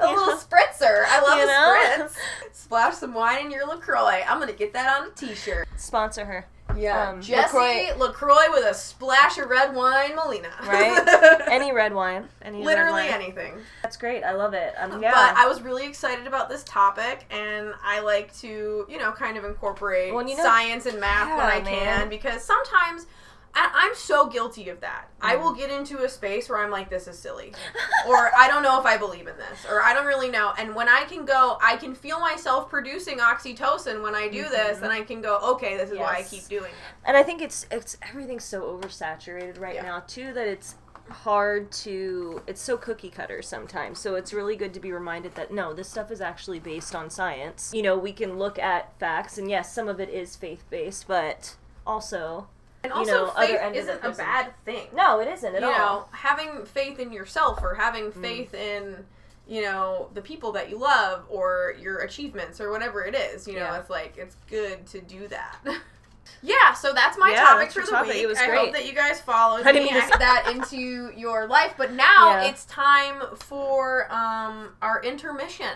a little spritzer. I love You a know? spritz. Splash some wine in your LaCroix. I'm gonna get that on a t-shirt. sponsor her Yeah. Um, Jesse LaCroix- LaCroix. with a splash of red wine, Molina. Right? any red wine any red Literally wine. anything. that's great i love it um, yeah But I was really excited about this topic, and I like to, you know, kind of incorporate Well, you know- science and math when I man. can, because sometimes I- I'm so guilty of that. I Mm. will get into a space where I'm like, this is silly. or I don't know if I believe in this, or I don't really know. And when I can go, I can feel myself producing oxytocin when I do this, Mhm. and I can go, okay, this is why I keep doing it. and I think it's it's everything's so oversaturated right Yeah. now too that it's hard to it's so cookie cutter sometimes. So it's really good to be reminded that no, this stuff is actually based on science. You know, we can look at facts and yes, some of it is faith based, but also And You also, know, other faith end of the isn't a bad thing. no, it isn't at you all. know, having faith in yourself or having Mm. faith in, you know, the people that you love or your achievements or whatever it is. You know, Yeah. it's like it's good to do that. yeah, so that's my Yeah, topic for the topic. week. It was I hope that you guys followed I me that into your life. But now Yeah. it's time for um, our intermission.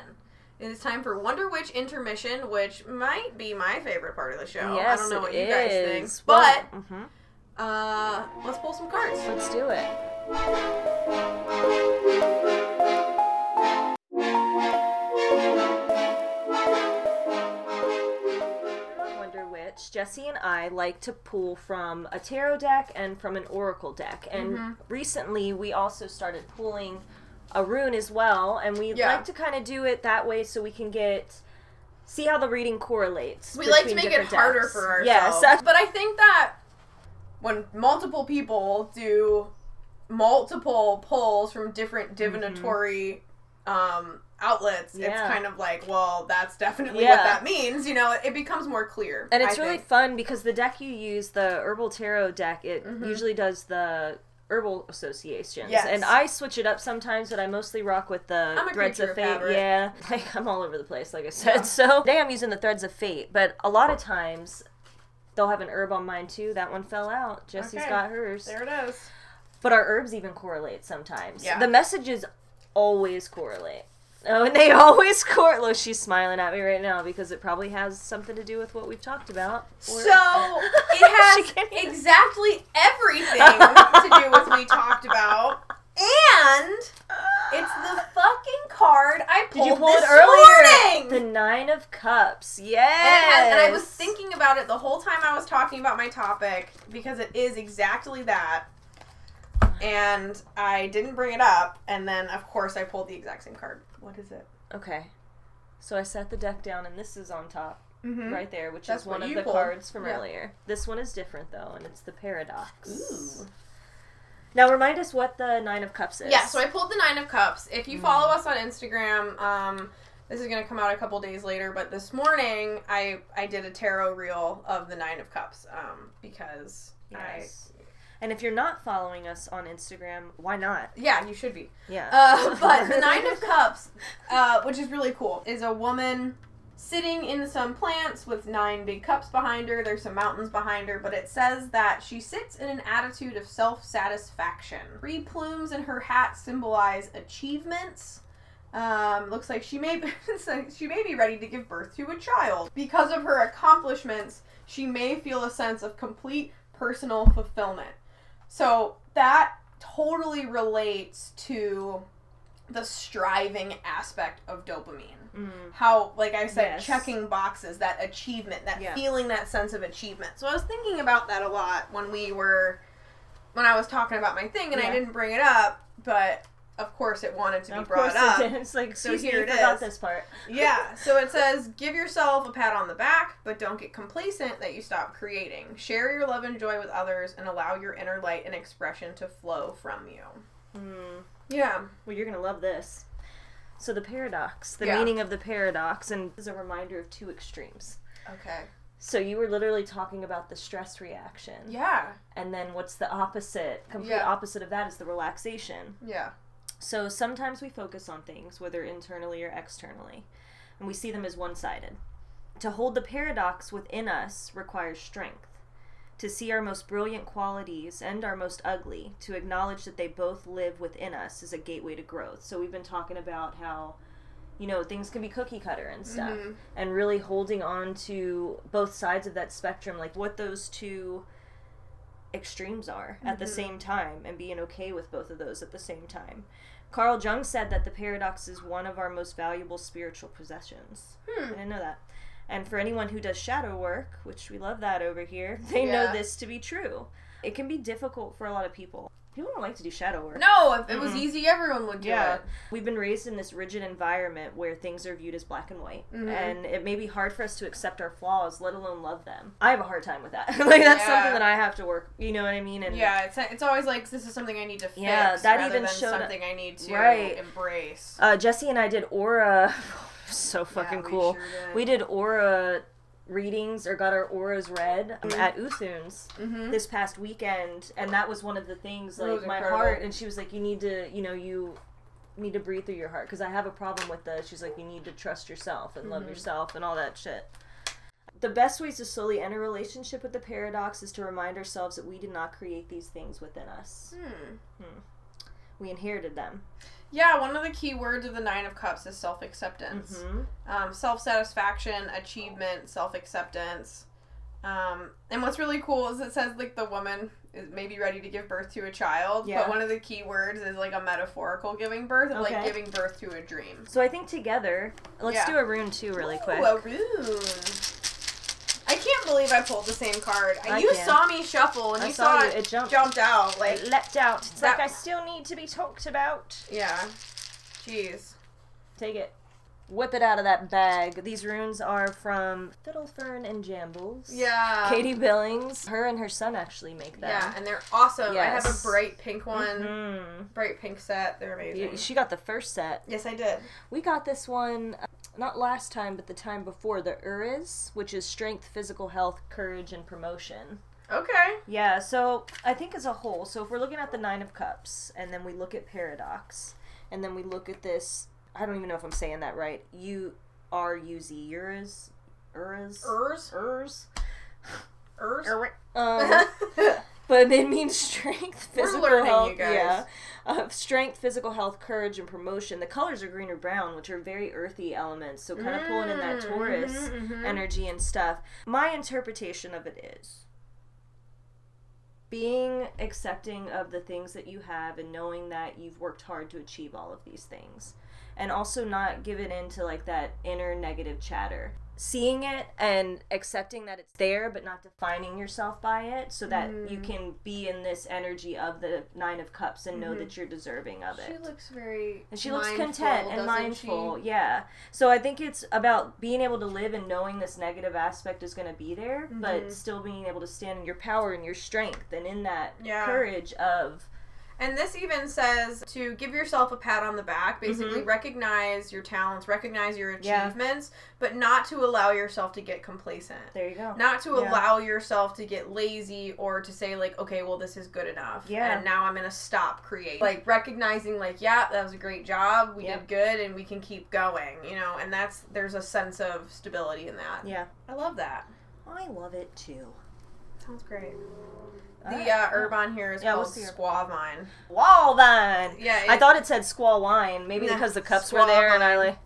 It is time for Wonder Witch intermission, which might be my favorite part of the show. yes, I don't know what you guys think, is. but Well, mhm. uh, let's pull some cards. let's do it. Wonder Witch, Jesse and I like to pull from a tarot deck and from an oracle deck. And Mhm. recently we also started pulling a rune as well, and we Yeah. like to kind of do it that way so we can get see how the reading correlates. We like to make it harder decks. for ourselves. Yes, but I think that when multiple people do multiple pulls from different divinatory um, outlets, it's Mm-hmm. Kind of like, well, that's definitely Yeah. what that means. You know, it becomes more clear. And it's I really think. fun because the deck you use, the Herbal Tarot deck, it Mhm. usually does the herbal associations. Yes. And I switch it up sometimes, but I mostly rock with the I'm a Threads of of Fate. habit. Yeah. Like I'm all over the place, like I said. Yeah. So today I'm using the Threads of Fate, but a lot of times they'll have an herb on mine too. That one fell out. Jesse's Okay. got hers. There it is. But our herbs even correlate sometimes. Yeah. The messages always correlate. Oh, and they always court. Look, she's smiling at me right now because it probably has something to do with what we've talked about. So it has exactly everything to do with what we talked about, and it's the fucking card I pulled Did you pull this it earlier? morning. The Nine of Cups. and, Yes. it has, and I was thinking about it the whole time I was talking about my topic because it is exactly that. And I didn't bring it up, and then of course I pulled the exact same card. What is it? Okay. So I set the deck down, and this is on top, Mm-hmm. right there, which That's is one of the pulled. cards from Yeah. earlier. This one is different though, and it's the Paradox. Ooh. Now remind us what the Nine of Cups is. Yeah, so I pulled the Nine of Cups. If you Mm. follow us on Instagram, um, this is gonna come out a couple days later, but this morning I I did a tarot reel of the Nine of Cups, um, because Yes. And if you're not following us on Instagram, why not? Yeah, you should be. Yeah. Uh, but the Nine of Cups, uh, which is really cool, is a woman sitting in some plants with nine big cups behind her. There's some mountains behind her, but it says that she sits in an attitude of self satisfaction. Three plumes in her hat symbolize achievements. Um, looks like she may so she may be ready to give birth to a child. Because of her accomplishments, she may feel a sense of complete personal fulfillment. So that totally relates to the striving aspect of dopamine. Mm. How, like I said, Yes. checking boxes, that achievement, that Yeah. feeling that sense of achievement. So I was thinking about that a lot when we were, when I was talking about my thing, and I didn't bring it up, but of course it wanted to be of brought up. it did. It's like, So me, here you it forgot is. this part. Yeah, so it says give yourself a pat on the back, but don't get complacent that you stop creating. Share your love and joy with others and allow your inner light and expression to flow from you. Hmm. Yeah. Well, you're gonna love this. So the paradox, the Yeah. meaning of the paradox, and is a reminder of two extremes. Okay. So you were literally talking about the stress reaction, Yeah. and then what's the opposite? Complete Yeah. opposite of that is the relaxation. Yeah. So sometimes we focus on things, whether internally or externally, and we see them as one sided. To hold the paradox within us requires strength. To see our most brilliant qualities and our most ugly, to acknowledge that they both live within us, is a gateway to growth. So we've been talking about how, you know, things can be cookie cutter and stuff, Mhm. and really holding on to both sides of that spectrum, like what those two extremes are at the Mhm. same time and being okay with both of those at the same time. Carl Jung said that the paradox is one of our most valuable spiritual possessions. I Hmm. didn't know that. And for anyone who does shadow work, which we love that over here, they Yeah. know this to be true. It can be difficult for a lot of people. People don't like to do shadow work. No, if it was Mhm. easy, everyone would do Yeah, it. we've been raised in this rigid environment where things are viewed as black and white, Mhm. and it may be hard for us to accept our flaws, let alone love them. I have a hard time with that. like that's Yeah. something that I have to work. You know what I mean? And Yeah, it's it's always like this is something I need to fix. Yeah, that rather even than showed- something I need to Right. embrace. uh, Jesse and I did aura. so fucking Yeah, we cool. sure did. We did aura readings or got our auras read um, Mhm. at Uthunes Mhm. this past weekend, and that was one of the things like my incredible. heart. And she was like, "You need to, you know, you." need to breathe through your heart because I have a problem with the she's like you need to trust yourself and love Mhm. yourself and all that shit. The best ways to slowly end a relationship with the paradox is to remind ourselves that we did not create these things within us. Hmm. We inherited them. Yeah, one of the key words of the Nine of Cups is self acceptance. Mhm. um, self satisfaction, achievement, self acceptance. Um, and what's really cool is it says like the woman is maybe ready to give birth to a child, Yeah. but one of the key words is like a metaphorical giving birth, of like giving birth to a dream. So I think together, let's Yeah. do a rune too, really quick. A rune. I can't believe I pulled the same card. I you can. saw me shuffle and I you saw saw, you, it, jumped. jumped out. Like, it leapt out. It's that- like I still need to be talked about. yeah. Jeez. Take it. Whip it out of that bag. These runes are from Fiddlefern and Jambles. Yeah. Katie Billings. Her and her son actually make them. Yeah, and they're awesome. I have a bright pink one, Mhm. bright pink set. They're amazing. You- She got the first set. yes, I did. We got this one not last time, but the time before the Uriz, which is strength, physical health, courage, and promotion. Okay. Yeah, so I think as a whole, so if we're looking at the Nine of Cups, and then we look at Paradox, and then we look at this, I don't even know if I'm saying that right. U R U Z Uriz, Uriz, Urs? Urs, Urs? um, but it means strength, physical learning, health, you guys. yeah, uh, strength, physical health, courage, and promotion. The colors are green or brown, which are very earthy elements. So kind of pulling in that Mm, Taurus mhm, mhm. energy and stuff. My interpretation of it is being accepting of the things that you have and knowing that you've worked hard to achieve all of these things. And also not giving in to like that inner negative chatter. Seeing it and accepting that it's there, but not defining yourself by it, so that you Mm. can be in this energy of the Nine of Cups and know Mhm. that you're deserving of it. She looks very And she looks mindful, content and mindful. she? Yeah. So I think it's about being able to live and knowing this negative aspect is going to be there, Mhm. but still being able to stand in your power and your strength and in that Yeah. courage of And this even says to give yourself a pat on the back, basically recognize your talents, recognize your Mm-hmm. Yeah. achievements, but not to allow yourself to get complacent. there you go. Not to Yeah. allow yourself to get lazy or to say like, okay, well this is good enough. Yeah. And now I'm gonna stop creating. Like recognizing like, yeah, that was a great job. We Yep. did good and we can keep going, you know, and that's there's a sense of stability in that. Yeah. I love that. I love it too. Sounds great. The uh, herb on here is Yeah, called squaw vine. Wall vine. Yeah, I thought it said squall wine, maybe Nah, because the cups were there and I like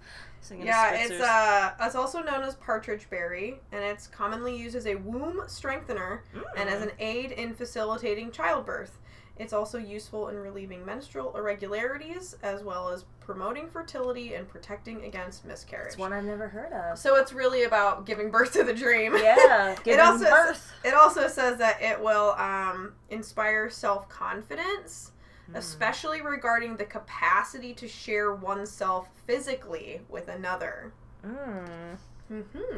Yeah, it's uh, it's also known as partridge berry, and it's commonly used as a womb strengthener and as Mm. an aid in facilitating childbirth. It's also useful in relieving menstrual irregularities, as well as promoting fertility and protecting against miscarriage. It's one I've never heard of. so it's really about giving birth to the dream. Yeah, giving also birth. It also says that it will um, inspire self confidence. especially regarding the capacity to share oneself physically with another. Mm, hmm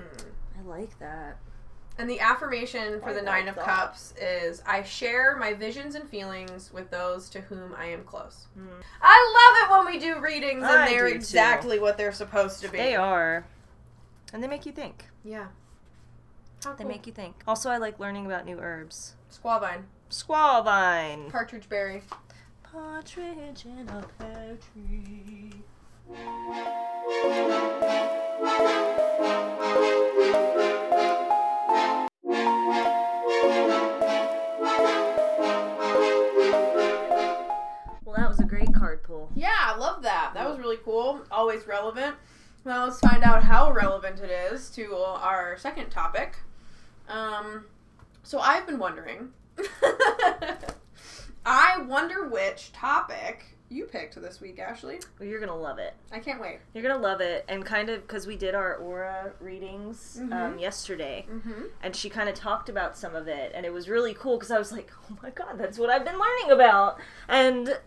I like that. And the affirmation for I the like Nine of that. Cups is I share my visions and feelings with those to whom I am close. Mm. I love it when we do readings and I they're do, too. exactly what they're supposed to be. They are. And they make you think. Yeah. How They cool. make you think. Also, I like learning about new herbs. Squaw vine, Squaw vine. partridge berry. Partridge in a pear tree. Was really cool. Always relevant. Now let's find out how relevant it is to our second topic. Um, so I've been wondering. I wonder which topic you picked this week, Ashley. Well, you're gonna love it. I can't wait. You're gonna love it, and kind of because we did our aura readings um, Mhm. yesterday, Mm-hmm. and she kind of talked about some of it, and it was really cool because I was like, oh my god, that's what I've been learning about. And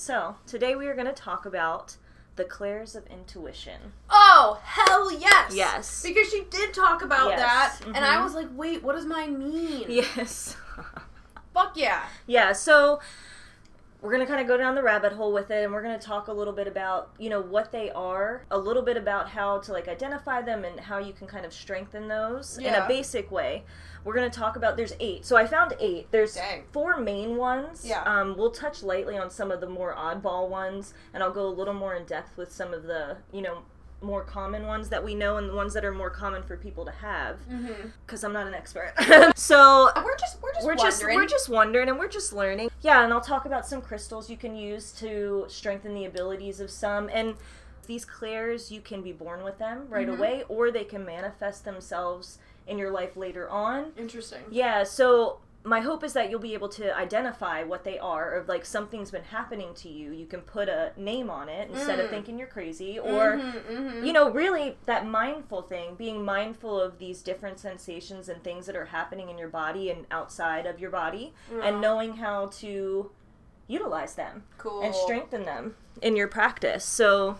so today we are gonna talk about the clairs of intuition. Oh, hell yes! Yes. Because she did talk about Yes. that, and I Mhm. was like, wait, what does mine mean? Yes. Fuck yeah. yeah. So we're gonna kind of go down the rabbit hole with it, and we're gonna talk a little bit about you know what they are, a little bit about how to like identify them and how you can kind of strengthen those in Yeah. a basic way. We're gonna talk about there's eight. So I found eight. There's Dang. four main ones. Yeah. Um, we'll touch lightly on some of the more oddball ones, and I'll go a little more in depth with some of the you know more common ones that we know and the ones that are more common for people to have Mm-hmm. because I'm not an expert. so We're just we're just we're just wondering. we're just wondering and we're just learning. Yeah, and I'll talk about some crystals you can use to strengthen the abilities of some and these clairs you can be born with them right Mhm. away or they can manifest themselves in your life later on. interesting. Yeah, so my hope is that you'll be able to identify what they are or like something's been happening to you. You can put a name on it instead of Mm. thinking you're crazy or Mhm, mhm. you know, really that mindful thing, being mindful of these different sensations and things that are happening in your body and outside of your body, Yeah. and knowing how to utilize them cool and strengthen them in your practice. So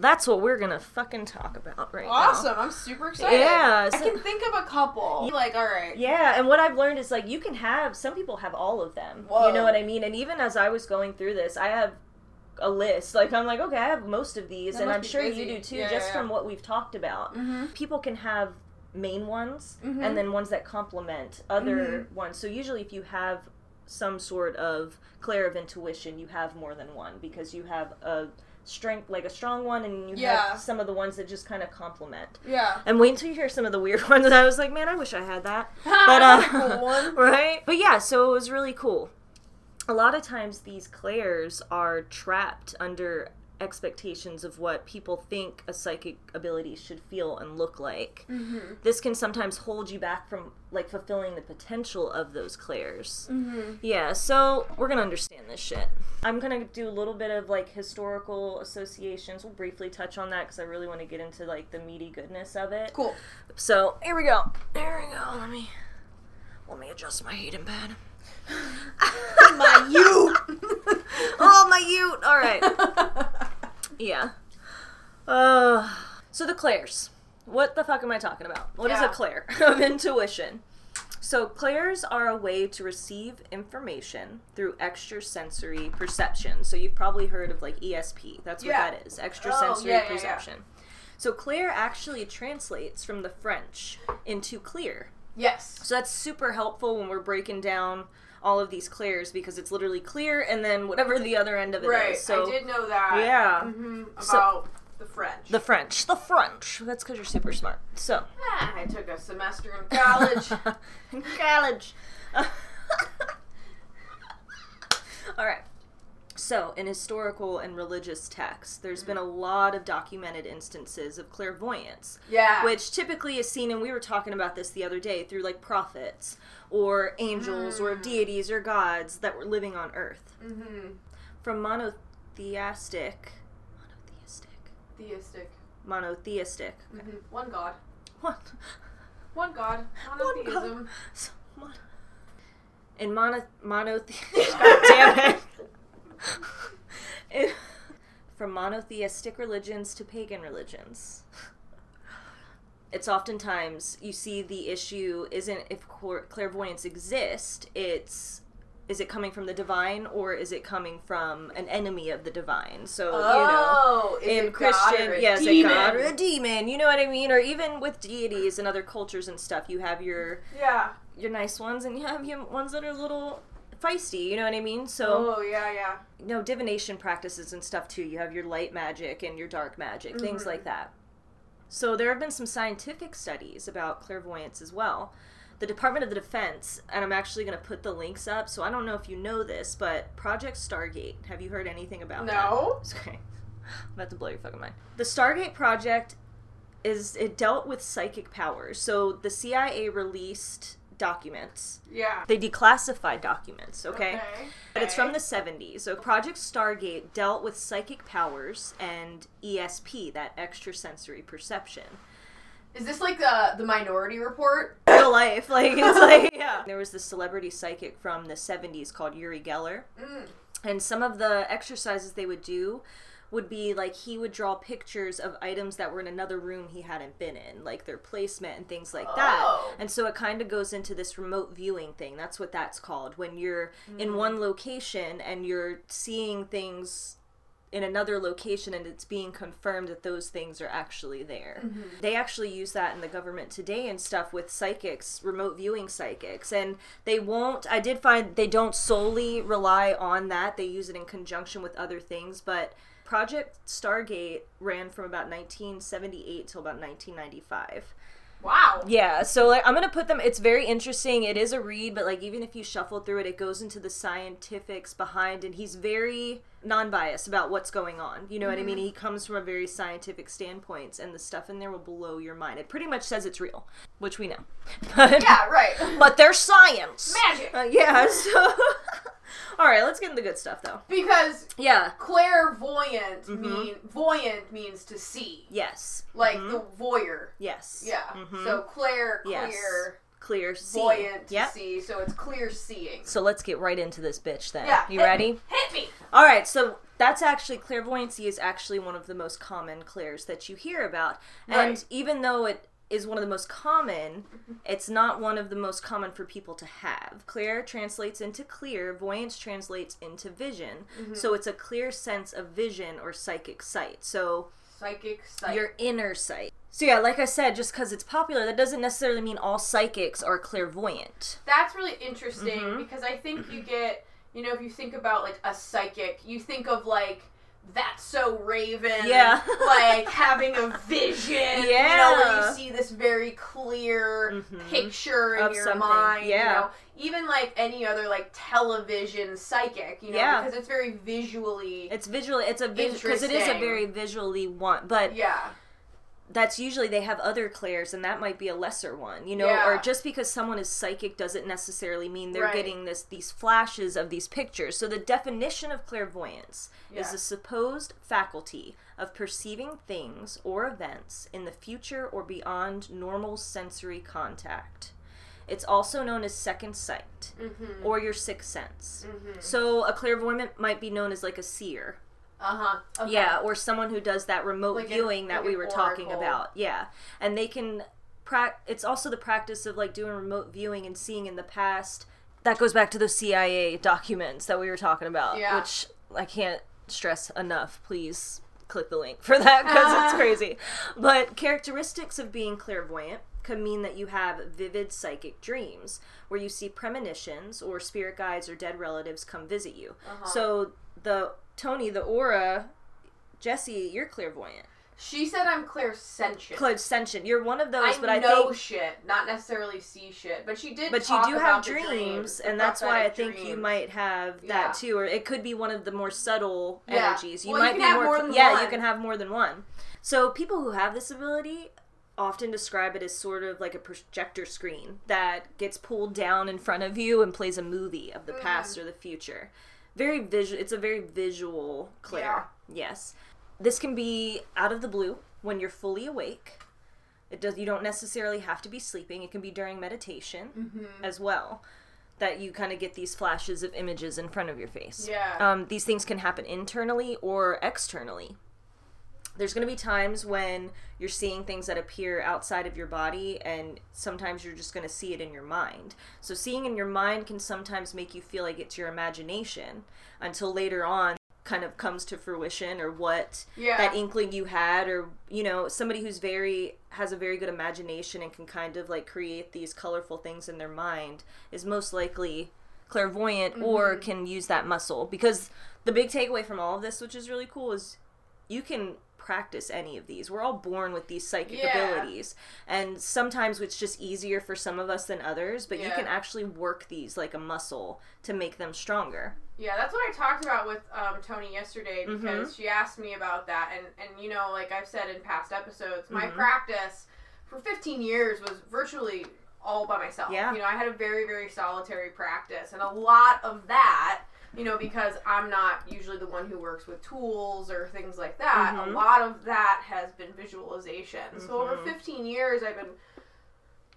that's what we're gonna fucking talk about right now. Awesome! I'm super excited. Yeah, I can think of a couple. Like, all right. Yeah, and what I've learned is like you can have some people have all of them. Whoa. You know what I mean? And even as I was going through this, I have a list. Like I'm like, okay, I have most of these, That and I'm sure busy. you do too, Yeah, just yeah, from what we've talked about. Mm-hmm. people can have main ones Mhm. and then ones that complement other ones. So usually if you have some sort of clair of intuition, you have more than one because you have a strength like a strong one and you Yeah. have some of the ones that just kind of complement. Yeah. And wait until you hear some of the weird ones I was like, man, I wish I had that. But uh cool right? But yeah, so it was really cool. A lot of times these clairs are trapped under expectations of what people think a psychic ability should feel and look like. Mm-hmm. This can sometimes hold you back from like fulfilling the potential of those clairs. Mm-hmm. Yeah, so we're gonna understand this shit. I'm gonna do a little bit of like historical associations. We'll briefly touch on that because I really want to get into like the meaty goodness of it. Cool. So here we go. Here we go. Let me let me adjust my heating pad. My ute. oh my ute. All right. Yeah. Uh, so the clairs. What the fuck am I talking about? What is Yeah. a clair of intuition? So clairs are a way to receive information through extrasensory perception. So you've probably heard of like ESP. That's what Yeah. that is. Extrasensory yeah, yeah, perception. So clair actually translates from the French into clear. Yes. So that's super helpful when we're breaking down all of these clears because it's literally clear and then whatever the other end of it is. Right. So I did know that. Yeah. hmm About So- the French. the French, the French. That's because you're super smart. So Ah, I took a semester in college. in college. all right. So, in historical and religious texts, there's been a lot of documented instances of clairvoyance. yeah. which typically is seen and we were talking about this the other day through like prophets or angels or Mm. deities or gods that were living on earth Mm-hmm. from monotheistic monotheistic Theistic. monotheistic Mm-hmm. One God. what One God. One Monotheism. So, mon- in mono monotheistic god damn it from monotheistic religions to pagan religions. it's oftentimes you see the issue isn't if clairvoyance exists, it's is it coming from the divine or is it coming from an enemy of the divine? So oh, you know, in Christian, yes, a god or a demon. You know what I mean? Or even with deities and other cultures and stuff, you have your yeah your nice ones and you have your ones that are a little feisty. You know what I mean? So oh yeah yeah. You know divination practices and stuff too. You have your light magic and your dark magic, mm-hmm. things like that. So there have been some scientific studies about clairvoyance as well the Department of the Defense, and I'm actually going to put the links up. So I don't know if you know this, but Project Stargate. Have you heard anything about no. that? No. Okay. I'm about to blow your fucking mind. The Stargate project is it dealt with psychic powers. So the CIA released documents. Yeah. They declassified documents, okay? okay? But it's from the 70s. So Project Stargate dealt with psychic powers and ESP, that extrasensory perception. Is this like the the Minority Report? Real life, like it's like yeah. There was this celebrity psychic from the '70s called Uri Geller, mm. and some of the exercises they would do would be like he would draw pictures of items that were in another room he hadn't been in, like their placement and things like that. Oh. And so it kind of goes into this remote viewing thing. That's what that's called. When you're mm. in one location and you're seeing things in another location and it's being confirmed that those things are actually there. Mm-hmm. They actually use that in the government today and stuff with psychics, remote viewing psychics. And they won't, I did find they don't solely rely on that, they use it in conjunction with other things, but. Project Stargate ran from about 1978 till about 1995. Wow. Yeah, so like I'm gonna put them. It's very interesting. It is a read, but like even if you shuffle through it, it goes into the scientifics behind, and he's very non-biased about what's going on. You know mm-hmm. what I mean? Mm-hmm. He comes from a very scientific standpoint, and the stuff in there will blow your mind. It pretty much says it's real, which we know. But, yeah, right. But there's science. Magic. Uh, yeah. So. All right, let's get into the good stuff though. Because yeah, clairvoyant mm-hmm. mean voyant means to see. Yes. Like mm-hmm. the voyeur. Yes. Yeah. Mm-hmm. So clair, yes. clear. Clear see. Voyant to yep. see, so it's clear seeing. So let's get right into this bitch then. Yeah. You ready? Me. Hit me. All right, so that's actually clairvoyancy is actually one of the most common clairs that you hear about. And right. even though it is one of the most common, it's not one of the most common for people to have. Clair translates into clear, voyance translates into vision. Mm-hmm. So it's a clear sense of vision or psychic sight. So psychic sight. Your inner sight. So yeah, like I said, just because it's popular, that doesn't necessarily mean all psychics are clairvoyant. That's really interesting mm-hmm. because I think you get, you know, if you think about like a psychic, you think of like that's so Raven. Yeah. like having a vision. Yeah. You know, where you see this very clear mm-hmm. picture in of your something. mind. Yeah. You know? Even like any other like television psychic, you know, yeah. because it's very visually. It's visually. It's a because it is a very visually one, but yeah that's usually they have other clairs and that might be a lesser one you know yeah. or just because someone is psychic doesn't necessarily mean they're right. getting this these flashes of these pictures so the definition of clairvoyance yeah. is the supposed faculty of perceiving things or events in the future or beyond normal sensory contact it's also known as second sight mm-hmm. or your sixth sense mm-hmm. so a clairvoyant might be known as like a seer uh huh. Okay. Yeah, or someone who does that remote like viewing an, that like we were talking about. Yeah, and they can. Pra- it's also the practice of like doing remote viewing and seeing in the past. That goes back to those CIA documents that we were talking about, yeah. which I can't stress enough. Please click the link for that because it's crazy. But characteristics of being clairvoyant can mean that you have vivid psychic dreams where you see premonitions or spirit guides or dead relatives come visit you. Uh-huh. So the Tony, the aura, Jesse, you're clairvoyant. She said I'm clairsentient. Clairsentient. You're one of those, I but I know think shit, not necessarily see shit. But she did. But you do have dreams, dreams and that's why I think dreams. you might have that Yeah. too, or it could be one of the more subtle Yeah. energies. You Well, you might can be have more. more than yeah, one. you can have more than one. So people who have this ability often describe it as sort of like a projector screen that gets pulled down in front of you and plays a movie of the Mm. past or the future. Very visual. It's a very visual clair. Yeah. Yes. This can be out of the blue when you're fully awake. It does. You don't necessarily have to be sleeping. It can be during meditation Mm-hmm. as well. that you kind of get these flashes of images in front of your face. Yeah. Um, these things can happen internally or externally. There's going to be times when you're seeing things that appear outside of your body, and sometimes you're just going to see it in your mind. So, seeing in your mind can sometimes make you feel like it's your imagination until later on kind of comes to fruition or what Yeah. that inkling you had or you know somebody who's very has a very good imagination and can kind of like create these colorful things in their mind is most likely clairvoyant or Mm-hmm. can use that muscle because the big takeaway from all of this which is really cool is you can practice any of these we're all born with these psychic Yeah. abilities and sometimes it's just easier for some of us than others but you can actually work these like a muscle to make them stronger Yeah, that's what I talked about with um, Tony yesterday Mm-hmm. because she asked me about that, and and you know, like I've said in past episodes, my Mm-hmm. practice for 15 years was virtually all by myself. Yeah. You know, I had a very very solitary practice, and a lot of that. You know, because I'm not usually the one who works with tools or things like that. Mhm. A lot of that has been visualization. So over Mhm. 15 years, I've been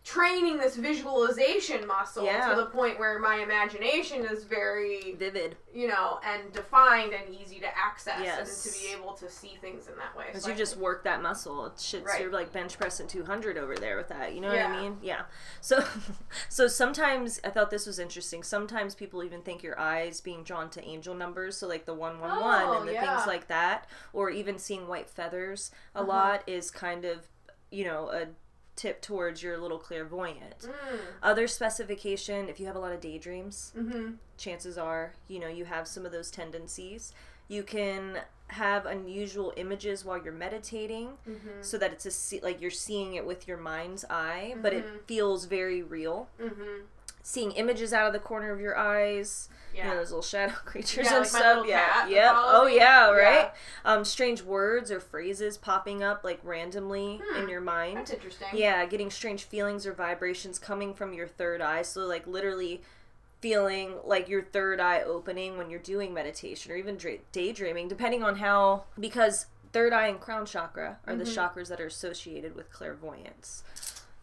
training this visualization muscle Yeah. to the point where my imagination is very vivid you know, and defined and easy to access Yes. and to be able to see things in that way. Because So you just work that muscle. It should, Right. you're like bench pressing 200 over there with that. You know what I mean? Yeah. So, so sometimes I thought this was interesting. Sometimes people even think your eyes being drawn to angel numbers, so like the one one one Oh, and the yeah. things like that, or even seeing white feathers a Uh-huh. lot is kind of, you know, a tip towards your little clairvoyant. Mm. Other specification: if you have a lot of daydreams, Mm-hmm. chances are, you know, you have some of those tendencies. You can have unusual images while you're meditating Mm-hmm. so that it's a see- like you're seeing it with your mind's eye, but Mhm. it feels very real. Mm-hmm. Seeing images out of the corner of your eyes, Yeah. you know, those little shadow creatures Yeah, and like stuff. Yeah, yep. Oh yeah, Yeah. right. Um, strange words or phrases popping up like randomly Hmm. in your mind. That's interesting. Yeah, getting strange feelings or vibrations coming from your third eye. So, like, literally feeling like your third eye opening when you're doing meditation or even dra- daydreaming, depending on how. Because third eye and crown chakra are the Mhm. chakras that are associated with clairvoyance.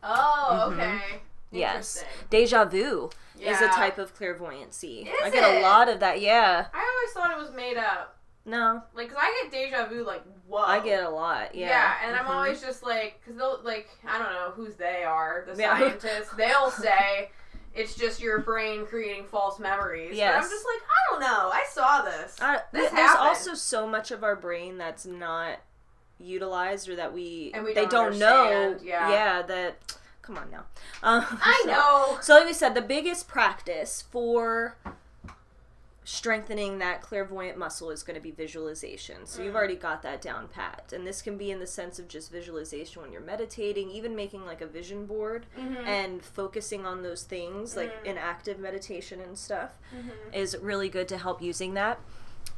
Oh, Mhm. okay. Yes. Deja vu is a type of clairvoyancy. Is I get a lot of that, yeah. I always thought it was made up. No, Like, cause I get deja vu, like, whoa. I get a lot, yeah. Yeah, and I'm Mhm. always just like, because they'll, like, I don't know whose they are, the Yeah. scientists, they'll say it's just your brain creating false memories. But I'm just like, I don't know. I saw this. I, This there's happened. also so much of our brain that's not utilized or that we, And we they don't don't, know understand, yeah. that come on now um, I so- know. so like we said the biggest practice for strengthening that clairvoyant muscle is going to be visualization so you've Mm. already got that down pat and this can be in the sense of just visualization when you're meditating even making like a vision board Mhm. and focusing on those things like Mhm. in active meditation and stuff Mhm. is really good to help using that.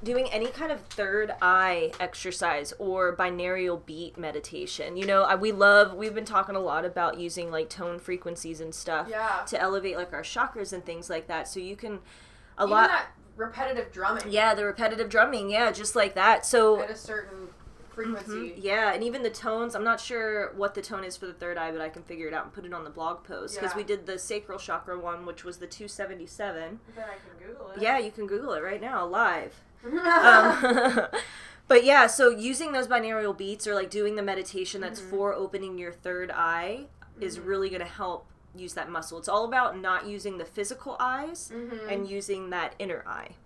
Doing any kind of third eye exercise or binaural beat meditation. You know, I, we love, we've been talking a lot about using like tone frequencies and stuff Yeah. to elevate like our chakras and things like that. So you can, a Even lot, that repetitive drumming yeah, the repetitive drumming, yeah, just like that. So, at a certain frequency. Mhm, yeah, and even the tones, I'm not sure what the tone is for the third eye, but I can figure it out and put it on the blog post. Because Yeah. we did the sacral chakra one, which was the 277. Then I can Google it. Yeah, you can Google it right now, live. um, but yeah, so using those binaural beats or like doing the meditation that's Mhm. for opening your third eye is Mhm. really going to help use that muscle. It's all about not using the physical eyes Mhm. and using that inner eye.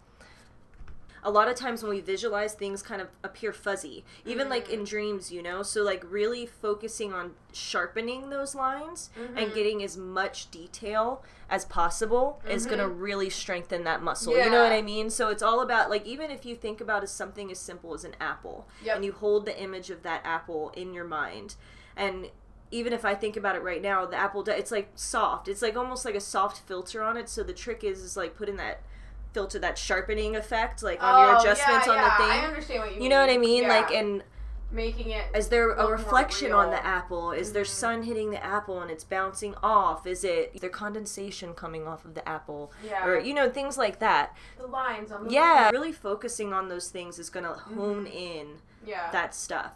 A lot of times when we visualize things kind of appear fuzzy, even like Mhm. in dreams, you know? So like really focusing on sharpening those lines and Mhm. getting as much detail as possible is going to really strengthen that muscle. You know what I mean? So it's all about like even if you think about as something as simple as an apple Yep. and you hold the image of that apple in your mind and even if I think about it right now, the apple, it's like soft. It's like almost like a soft filter on it. So the trick is is like putting that filter that sharpening effect like on your Oh, adjustments yeah, on yeah, the thing. I understand what you mean. you know what I mean? Yeah. Like and making it is there a reflection on the apple? Is there Mhm. sun hitting the apple and it's bouncing off? Is it there condensation coming off of the apple? Yeah. Or you know things like that. the lines on the Yeah, really focusing on those things is going to hone Mhm. in yeah that stuff.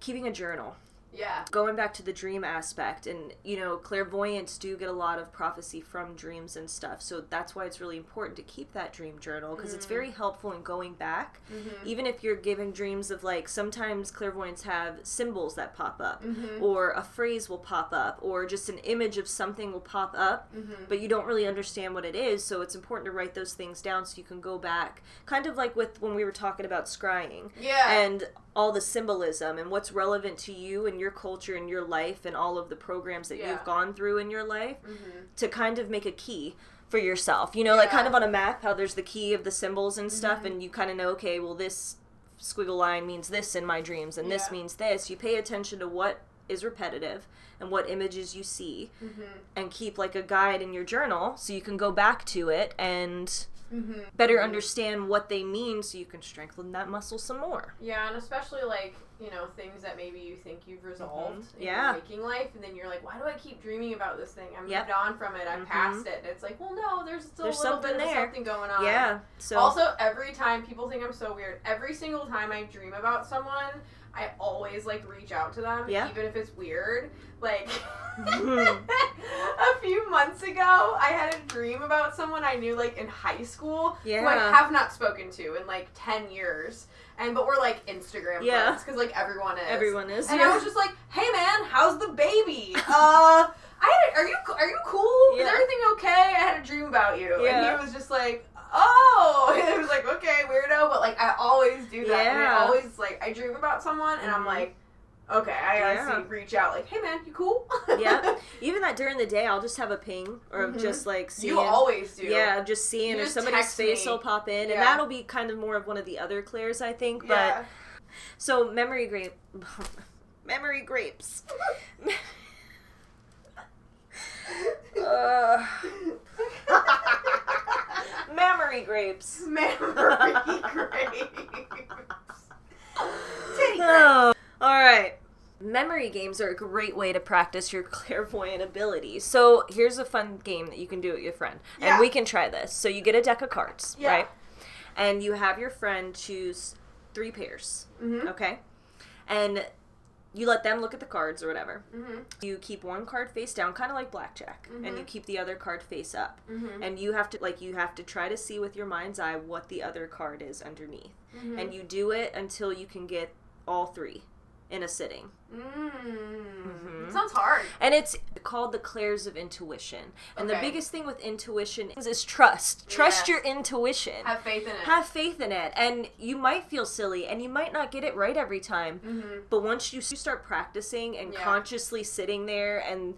Keeping a journal. Yeah. going back to the dream aspect and you know clairvoyants do get a lot of prophecy from dreams and stuff so that's why it's really important to keep that dream journal because it's very mm-hmm. helpful in going back mm-hmm. even if you're given dreams of like sometimes clairvoyants have symbols that pop up mm-hmm. or a phrase will pop up or just an image of something will pop up but you don't really understand what it is so it's important to write those things down so you can go back kind of like with when we were talking about scrying. Yeah. and all the symbolism and what's relevant to you and your culture and your life and all of the programs that Yeah. you've gone through in your life Mhm. to kind of make a key for yourself. You know, like kind of on a map, how there's the key of the symbols and stuff, and you kind of know, okay, well, this squiggle line means this in my dreams, and this means this. You pay attention to what is repetitive and what images you see, Mm-hmm. and keep like a guide in your journal so you can go back to it and Mm-hmm. better understand what they mean so you can strengthen that muscle some more. Yeah, and especially like you know things that maybe you think you've resolved Mhm. in Yeah. your waking life, and then you're like, why do I keep dreaming about this thing? I'm Yep. moved on from it. I'm Mhm. past it. And it's like, well, no, there's still There's a little bit something of there. something going on. Yeah. So Also, every time people think I'm so weird, every single time I dream about someone, I always like reach out to them, Yeah. even if it's weird. Like Mhm. a few months ago, I had a dream about someone I knew like in high school who I have not spoken to in like ten years, and but we're like Instagram Yeah. friends because like everyone is. everyone is. And yeah. I was just like, "Hey man, how's the baby? Uh, I had a, are you are you cool? Is everything okay? I had a dream about you." Yeah. And he was just like, "Oh," and it was like, "Okay, weirdo," but like I always do that. And I Yeah. always like I dream about someone, and I'm Mhm. like, "Okay, I gotta Yeah. see, reach out, like, hey man, you cool?" yeah. Even that during the day, I'll just have a ping or Mhm. just like seeing. you always do. Yeah, just seeing You just somebody's face me. will pop in, and that'll be kind of more of one of the other clairs, I think. Yeah. But so memory grape, memory grapes. Uh, memory grapes. Memory grapes. Oh, all right. Memory games are a great way to practice your clairvoyant abilities. So here's a fun game that you can do with your friend, Yeah. and we can try this. So you get a deck of cards, Yeah. right? And you have your friend choose three pairs, Mhm. okay? And you let them look at the cards or whatever. Mhm. You keep one card face down, kind of like blackjack, and you Mhm. keep the other card face up. Mhm. And you have to like you have to try to see with your mind's eye what the other card is underneath. Mhm. And you do it until you can get all three in a sitting. Mm. Mhm. Sounds hard. And it's called the clairs of intuition. And the biggest thing with intuition is, is trust. Trust Yes. your intuition. Have faith in it. Have faith in it. And you might feel silly and you might not get it right every time. mm-hmm. But once you start practicing and Yeah. consciously sitting there and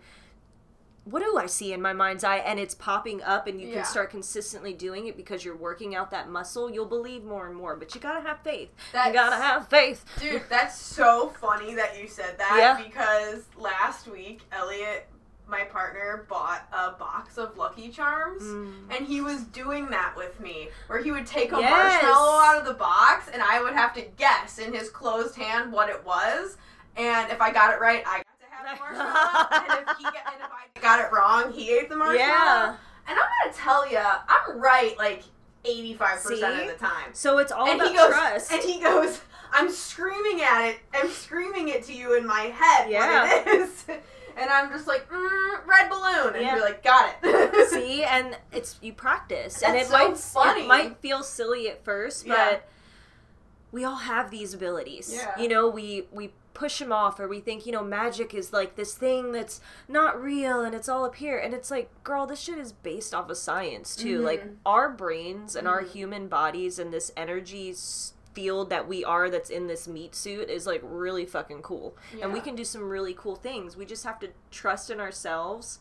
what do I see in my mind's eye? And it's popping up, and you Yeah. can start consistently doing it because you're working out that muscle. You'll believe more and more, but you gotta have faith. That's, you gotta have faith. Dude, that's so funny that you said that Yeah. because last week Elliot, my partner, bought a box of Lucky Charms. Mm. And he was doing that with me, where he would take a Yes. marshmallow out of the box, and I would have to guess in his closed hand what it was. And if I got it right, I marshmallow. and if he got, and if I got it wrong, he ate the marshmallow. Yeah. And I'm gonna tell you, I'm right like 85% of the time. So it's all and about he goes, trust. and he goes, I'm screaming at it. I'm screaming it to you in my head Yeah. what it is. And I'm just like, mm, red balloon, and Yeah. you're like, got it. See, and it's you practice, and it so might funny. it might feel silly at first, but Yeah. we all have these abilities. Yeah. You know, we we push them off, or we think you know magic is like this thing that's not real and it's all up here, and it's like, girl, this shit is based off of science too. Like Mhm. our brains and our Mhm. human bodies and this energy field that we are that's in this meat suit is like really fucking cool and we can do some really cool things we just have to trust in ourselves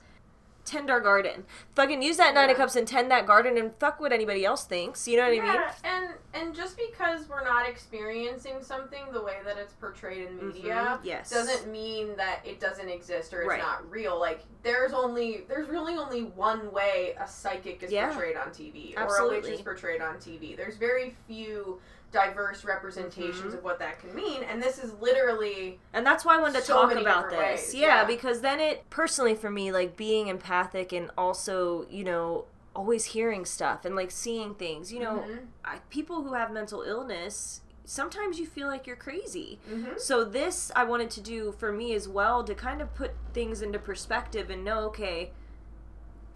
tend our garden fucking use that nine of cups and tend that garden and fuck what anybody else thinks you know what i mean Yeah, and and just because we're not experiencing something the way that it's portrayed in media Mhm, yes doesn't mean that it doesn't exist or it's Right. not real. Like there's only there's really only one way a psychic is Yeah. portrayed on TV or a witch is portrayed on TV. There's very few diverse representations Mhm. of what that can mean, and this is literally and that's why i wanted to so talk about this yeah, yeah. because then it personally for me like being empathic and also you know always hearing stuff and like seeing things you know Mhm. I, people who have mental illness sometimes you feel like you're crazy. Mhm. So this I wanted to do for me as well to kind of put things into perspective and know okay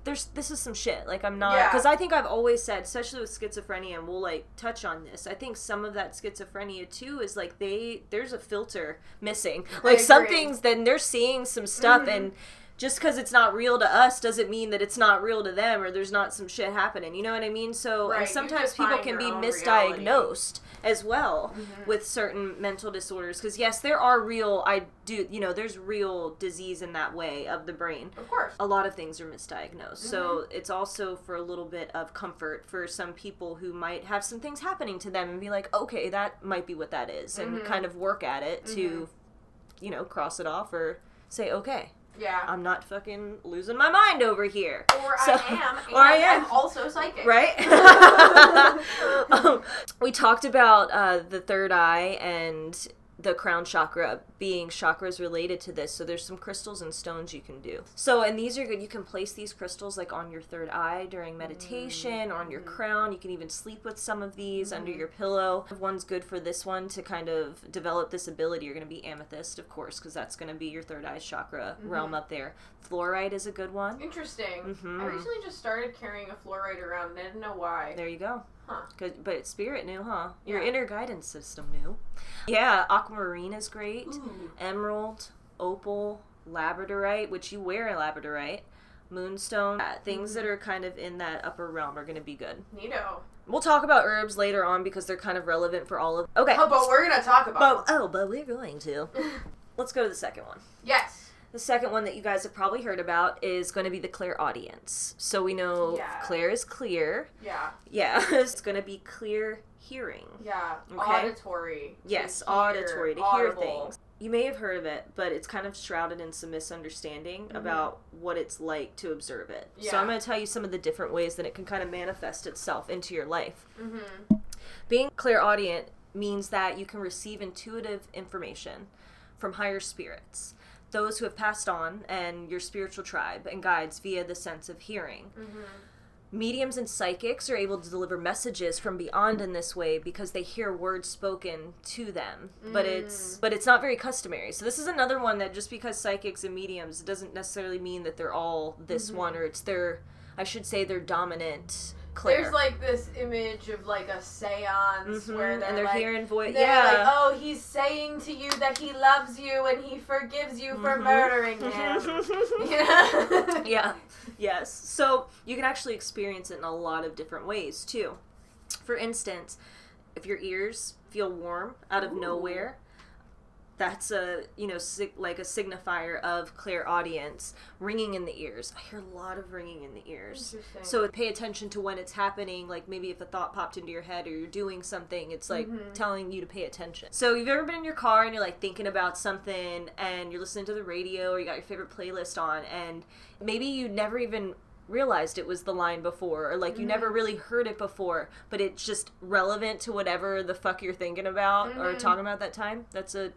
there's this is some shit like I'm not Yeah. because I think I've always said especially with schizophrenia and we'll like touch on this I think some of that schizophrenia too is like they there's a filter missing like some things then they're seeing some stuff Mhm. and just because it's not real to us doesn't mean that it's not real to them or there's not some shit happening you know what I mean so Right, sometimes people can be own reality. misdiagnosed as well Mhm. with certain mental disorders because yes there are real i do you know there's real disease in that way of the brain Of course. a lot of things are misdiagnosed so Mm-hmm. it's also for a little bit of comfort for some people who might have some things happening to them and be like okay that might be what that is and Mhm. kind of work at it to Mhm. you know cross it off or say okay Yeah. i'm not fucking losing my mind over here or So- I am. Or I am. I'm also psychic. right? Um, we talked about uh, the third eye and the crown chakra being chakras related to this. So there's some crystals and stones you can do. So and these are good. You can place these crystals like on your third eye during mm, meditation or on your crown. You can even sleep with some of these mm-hmm. under your pillow. One's good for this one to kind of develop this ability. You're going to be amethyst, of course, because that's going to be your third eye chakra mm-hmm. realm up there. Fluorite is a good one. Interesting. Mhm. I mm-hmm. recently just started carrying a fluorite around and I didn't know why. There you go. Huh. Good, but spirit knew, huh? Your Yeah. inner guidance system knew. Yeah, aquamarine is great. Ooh. Emerald, opal, labradorite, which you wear a labradorite, moonstone. Yeah, things that mm-hmm. are kind of in that upper realm are going to be good. Neato. We'll talk about herbs later on because they're kind of relevant for all of. Okay. Oh, but we're gonna talk about. But, oh, but we're going to. Let's go to the second one. yes. The second one that you guys have probably heard about is going to be the clairaudience. So we know Yeah. Clair is clear. Yeah. Yeah, it's going to be clear hearing. Yeah. Okay. Auditory. to Yes, hear, auditory to audible. hear things. You may have heard of it, but it's kind of shrouded in some misunderstanding about what it's like to observe it. Yeah. So Mm-hmm. I'm going to tell you some of the different ways that it can kind of manifest itself into your life. Mm-hmm. Being clairaudient means that you can receive intuitive information from higher spirits, those who have passed on, and your spiritual tribe and guides via the sense of hearing. Mm-hmm. Mediums and psychics are able to deliver messages from beyond in this way because they hear words spoken to them. But it's but it's not very customary. So this is another one that just because psychics and mediums it doesn't necessarily mean that they're all this one or it's their I should say their dominant There's like this image of like a seance Mhm, where they're, and they're like, hearing voice. Yeah. like, oh, he's saying to you that he loves you and he forgives you for Mhm. murdering him. yeah. yeah. Yes. So you can actually experience it in a lot of different ways too. For instance, if your ears feel warm out of Ooh. nowhere, that's a you know sig- like a signifier of clairaudience ringing in the ears. I hear a lot of ringing in the ears. So pay attention to when it's happening. Like maybe if a thought popped into your head or you're doing something, it's like Mhm. telling you to pay attention. So you've ever been in your car and you're like thinking about something and you're listening to the radio or you got your favorite playlist on and maybe you never even realized it was the line before or like you never really heard it before but it's just relevant to whatever the fuck you're thinking about or Mhm. talking about that time that's a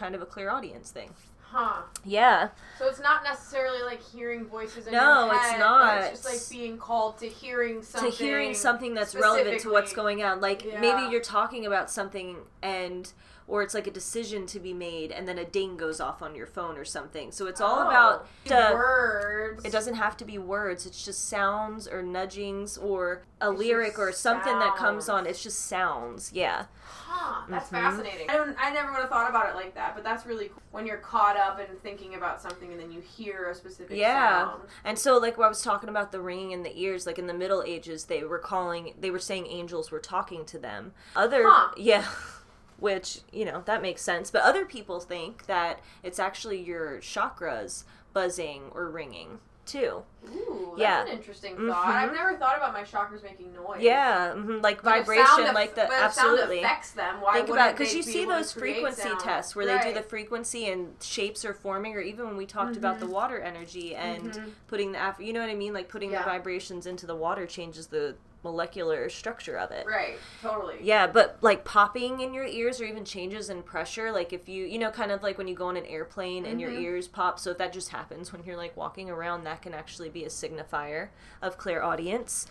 kind of a clairaudience thing huh. yeah So it's not necessarily like hearing voices in No, your it's not. It's just like being called to hearing something. to hearing something that's relevant to what's going on. Like Yeah. maybe you're talking about something and or it's like a decision to be made and then a ding goes off on your phone or something. So it's all Oh, about uh, words. it doesn't have to be words. It's just sounds or nudgings or a It's lyric or something that comes on. It's just sounds. Yeah. Huh, that's Mhm. fascinating. I don't. I never would have thought about it like that, but that's really cool. When you're caught up in thinking about something and then you hear a specific Yeah. sound. And so, like, what I was talking about the ringing in the ears, like in the Middle Ages, they were calling, they were saying angels were talking to them. Other, Huh. yeah, which, you know, that makes sense. But other people think that it's actually your chakras buzzing or ringing, too. Ooh, that's Yeah. an interesting thought. I've never thought about my chakras making noise. Yeah, hmm like But vibration, like the, absolutely. Sound affects them. Why Think about because you see those frequency sound? tests where they do the frequency and shapes are forming, or even when we talked about the Mhm. water energy and Mhm. putting the you know what I mean, like putting Yeah. the vibrations into the water changes the molecular structure of it. Right. Totally. Yeah, but like popping in your ears or even changes in pressure, like if you, you know, kind of like when you go on an airplane and your Mhm. ears pop. So if that just happens when you're like walking around, that can actually be a signifier of clairaudience.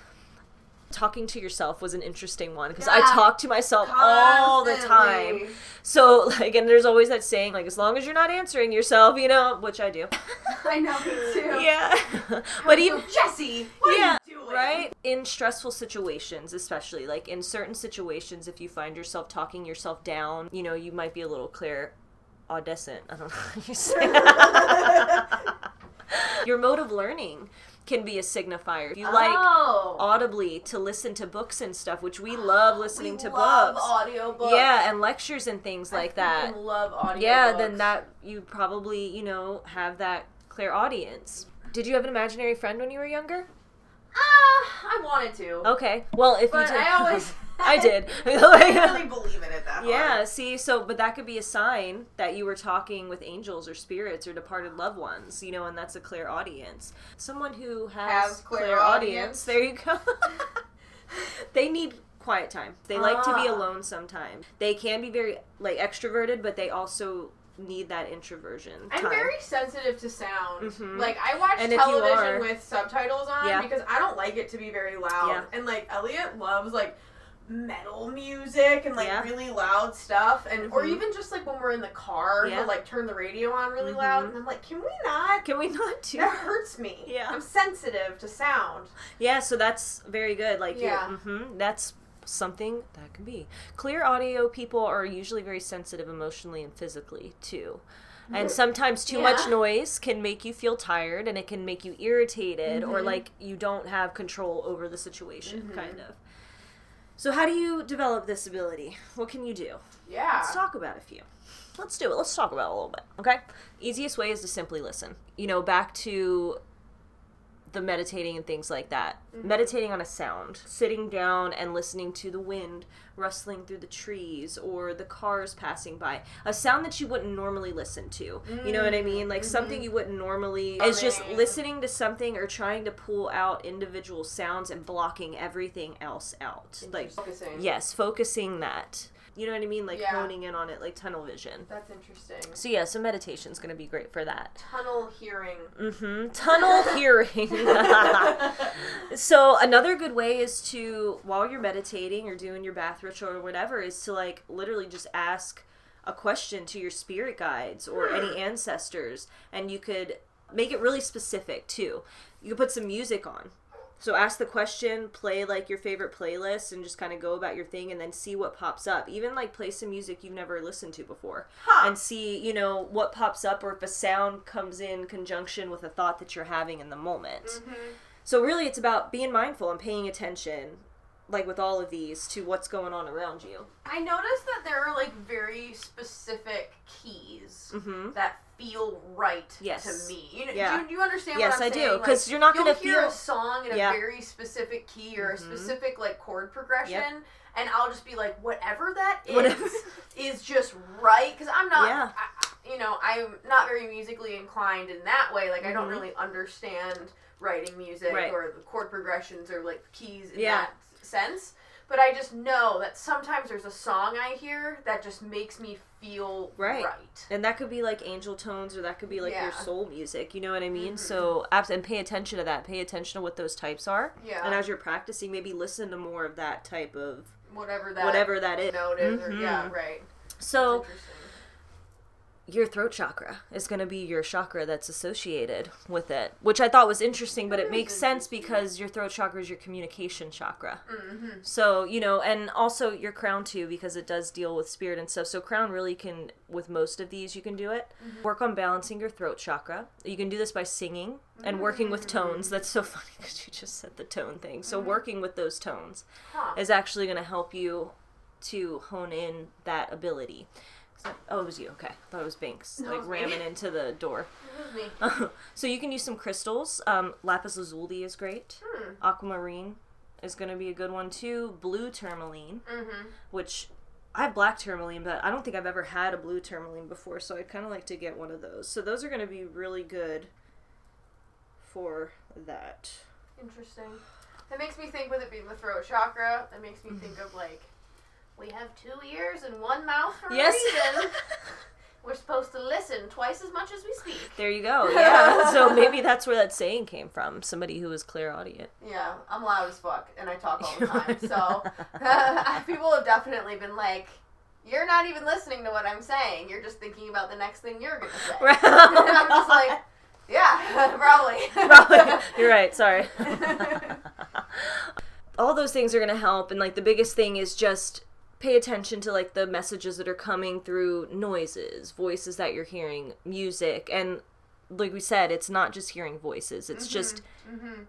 Talking to yourself was an interesting one because Yeah. I talk to myself all the time. So like, and there's always that saying like, as long as you're not answering yourself, you know, which I do. I know me too. yeah, but even Jesse, what yeah, are you doing? right in stressful situations, especially like in certain situations, if you find yourself talking yourself down, you know, you might be a little clear audescent. I don't know how you say. That. Your mode of learning can be a signifier. If you like oh. audibly to listen to books and stuff, which we love listening we to love books. audiobooks. Yeah, and lectures and things I like that. love audiobooks. Yeah, then that you probably, you know, have that clairaudience. Did you have an imaginary friend when you were younger? Ah, I wanted to. Okay. Well, if But you did, I always. I did. I really believe in it that yeah. See, so but that could be a sign that you were talking with angels or spirits or departed loved ones, you know, and that's a clairaudience. Someone who has, Has clairaudience. There you go. they need quiet time. They like to be Ah. alone sometimes. They can be very like extroverted, but they also need that introversion. I'm very sensitive to sound. Mhm. Like I watch And television are- with subtitles on Yeah. because I don't like it to be very loud. Yeah. And like Elliot loves like metal music and like Yeah. really loud stuff and or Mhm. even just like when we're in the car Yeah. he'll like turn the radio on really loud Mhm. and I'm like, Can we not? Can we not do That hurts me. Yeah. I'm sensitive to sound. Yeah, so that's very good. Like, Yeah. yeah, hmm that's something that can be. Clear audio people are usually very sensitive emotionally and physically too. And sometimes too much noise can make you feel tired and it can make you irritated or Mhm. like you don't have control over the situation, Mhm. kind of. So, how do you develop this ability? What can you do? Yeah. Let's talk about a few. Let's do it. Let's talk about it a little bit. Okay. Easiest way is to simply listen. You know, back to the meditating and things like that. Mhm. Meditating on a sound, sitting down and listening to the wind rustling through the trees or the cars passing by. A sound that you wouldn't normally listen to. You know what I mean? Like Mhm. something you wouldn't normally. It's just listening to something or trying to pull out individual sounds and blocking everything else out. Like focusing. Yes, focusing that. You know what I mean? Like Yeah. honing in on it, like tunnel vision. That's interesting. So yeah, so meditation's gonna be great for that. Tunnel hearing. Mm-hmm. Tunnel hearing. so another good way is to, while you're meditating or doing your bath ritual or whatever, is to like literally just ask a question to your spirit guides or any ancestors, and you could make it really specific too. You could put some music on. So ask the question, play like your favorite playlist, and just kind of go about your thing, and then see what pops up. Even like play some music you've never listened to before Huh. and see you know what pops up or if a sound comes in conjunction with a thought that you're having in the moment Mhm. so really it's about being mindful and paying attention like with all of these to what's going on around you I noticed that there are like very specific keys mm-hmm. that feel right Yes. to me. You know, Yeah. do, you understand Yes, what I'm I do, Because Like, you're not gonna hear a song in a very specific key or a Mhm. specific like chord progression, and I'll just be like, whatever that is, Whatever. is just right. Because I'm not, Yeah. I, you know, I'm not very musically inclined in that way. Like I don't Mhm. really understand writing music Right. or the chord progressions or like keys in Yeah. that sense. But I just know that sometimes there's a song I hear that just makes me feel Right. right. and that could be like angel tones or that could be like your soul music you know what i mean Mhm. so and pay attention to that pay attention to what those types are Yeah. and as you're practicing maybe listen to more of that type of whatever that whatever that is note is, or, yeah, Mhm. right. so. Your throat chakra is going to be your chakra that's associated with it, which I thought was interesting, but it makes sense because your throat chakra is your communication chakra. Mhm. So, you know, and also your crown too, because it does deal with spirit and stuff. So, crown really can, with most of these, you can do it. Mm-hmm. Work on balancing your throat chakra. You can do this by singing and working with Mm. tones. That's so funny because you just said the tone thing. So, working with those tones Huh. is actually going to help you to hone in that ability. So- Oh, it was you. Okay, I thought it was Binks, No, like was me. ramming into the door. Me. so you can use some crystals. Um, lapis lazuli is great. Hmm. Aquamarine is going to be a good one too. Blue tourmaline, Mm-hmm. which I have black tourmaline, but I don't think I've ever had a blue tourmaline before, so I'd kind of like to get one of those. So those are going to be really good for that. Interesting. That makes me think with it being the throat chakra, that makes me think of like we have two ears and one mouth for Yes. a reason. We're supposed to listen twice as much as we speak. There you go. Yeah. so maybe that's where that saying came from. Somebody who was clairaudient. Yeah, I'm loud as fuck and I talk all the time. so people have definitely been like, "You're not even listening to what I'm saying. You're just thinking about the next thing you're gonna say." and I'm just like, "Yeah, probably." Probably. You're right. Sorry. all those things are going to help and like the biggest thing is just pay attention to like the messages that are coming through noises voices that you're hearing music and like we said it's not just hearing voices it's just hmm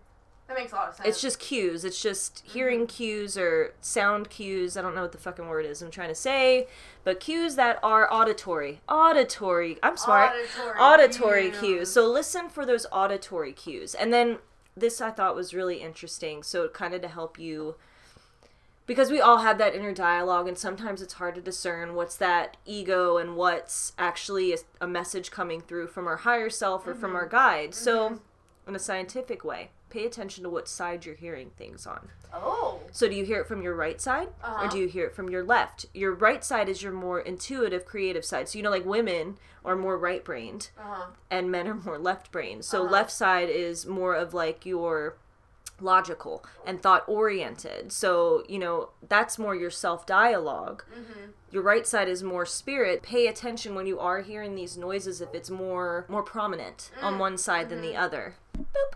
That makes a lot of sense. it's just cues it's just hearing cues or sound cues i don't know what the fucking word is i'm trying to say but cues that are auditory auditory i'm smart Auditory auditory cues. cues so listen for those auditory cues and then this i thought was really interesting so kind of to help you because we all have that inner dialogue and sometimes it's hard to discern what's that ego and what's actually a, a message coming through from our higher self or from our guide so in a scientific way pay attention to what side you're hearing things on oh, so do you hear it from your right side Uh-huh. or do you hear it from your left? Your right side is your more intuitive, creative side. So you know, like women are more right brained uh-huh. and men are more left brained. So Uh-huh. left side is more of like your logical and thought oriented. So, you know, that's more your self dialog Mm-hmm. Your right side is more spirit. Pay attention when you are hearing these noises if it's more more prominent on one side than the other. Boop.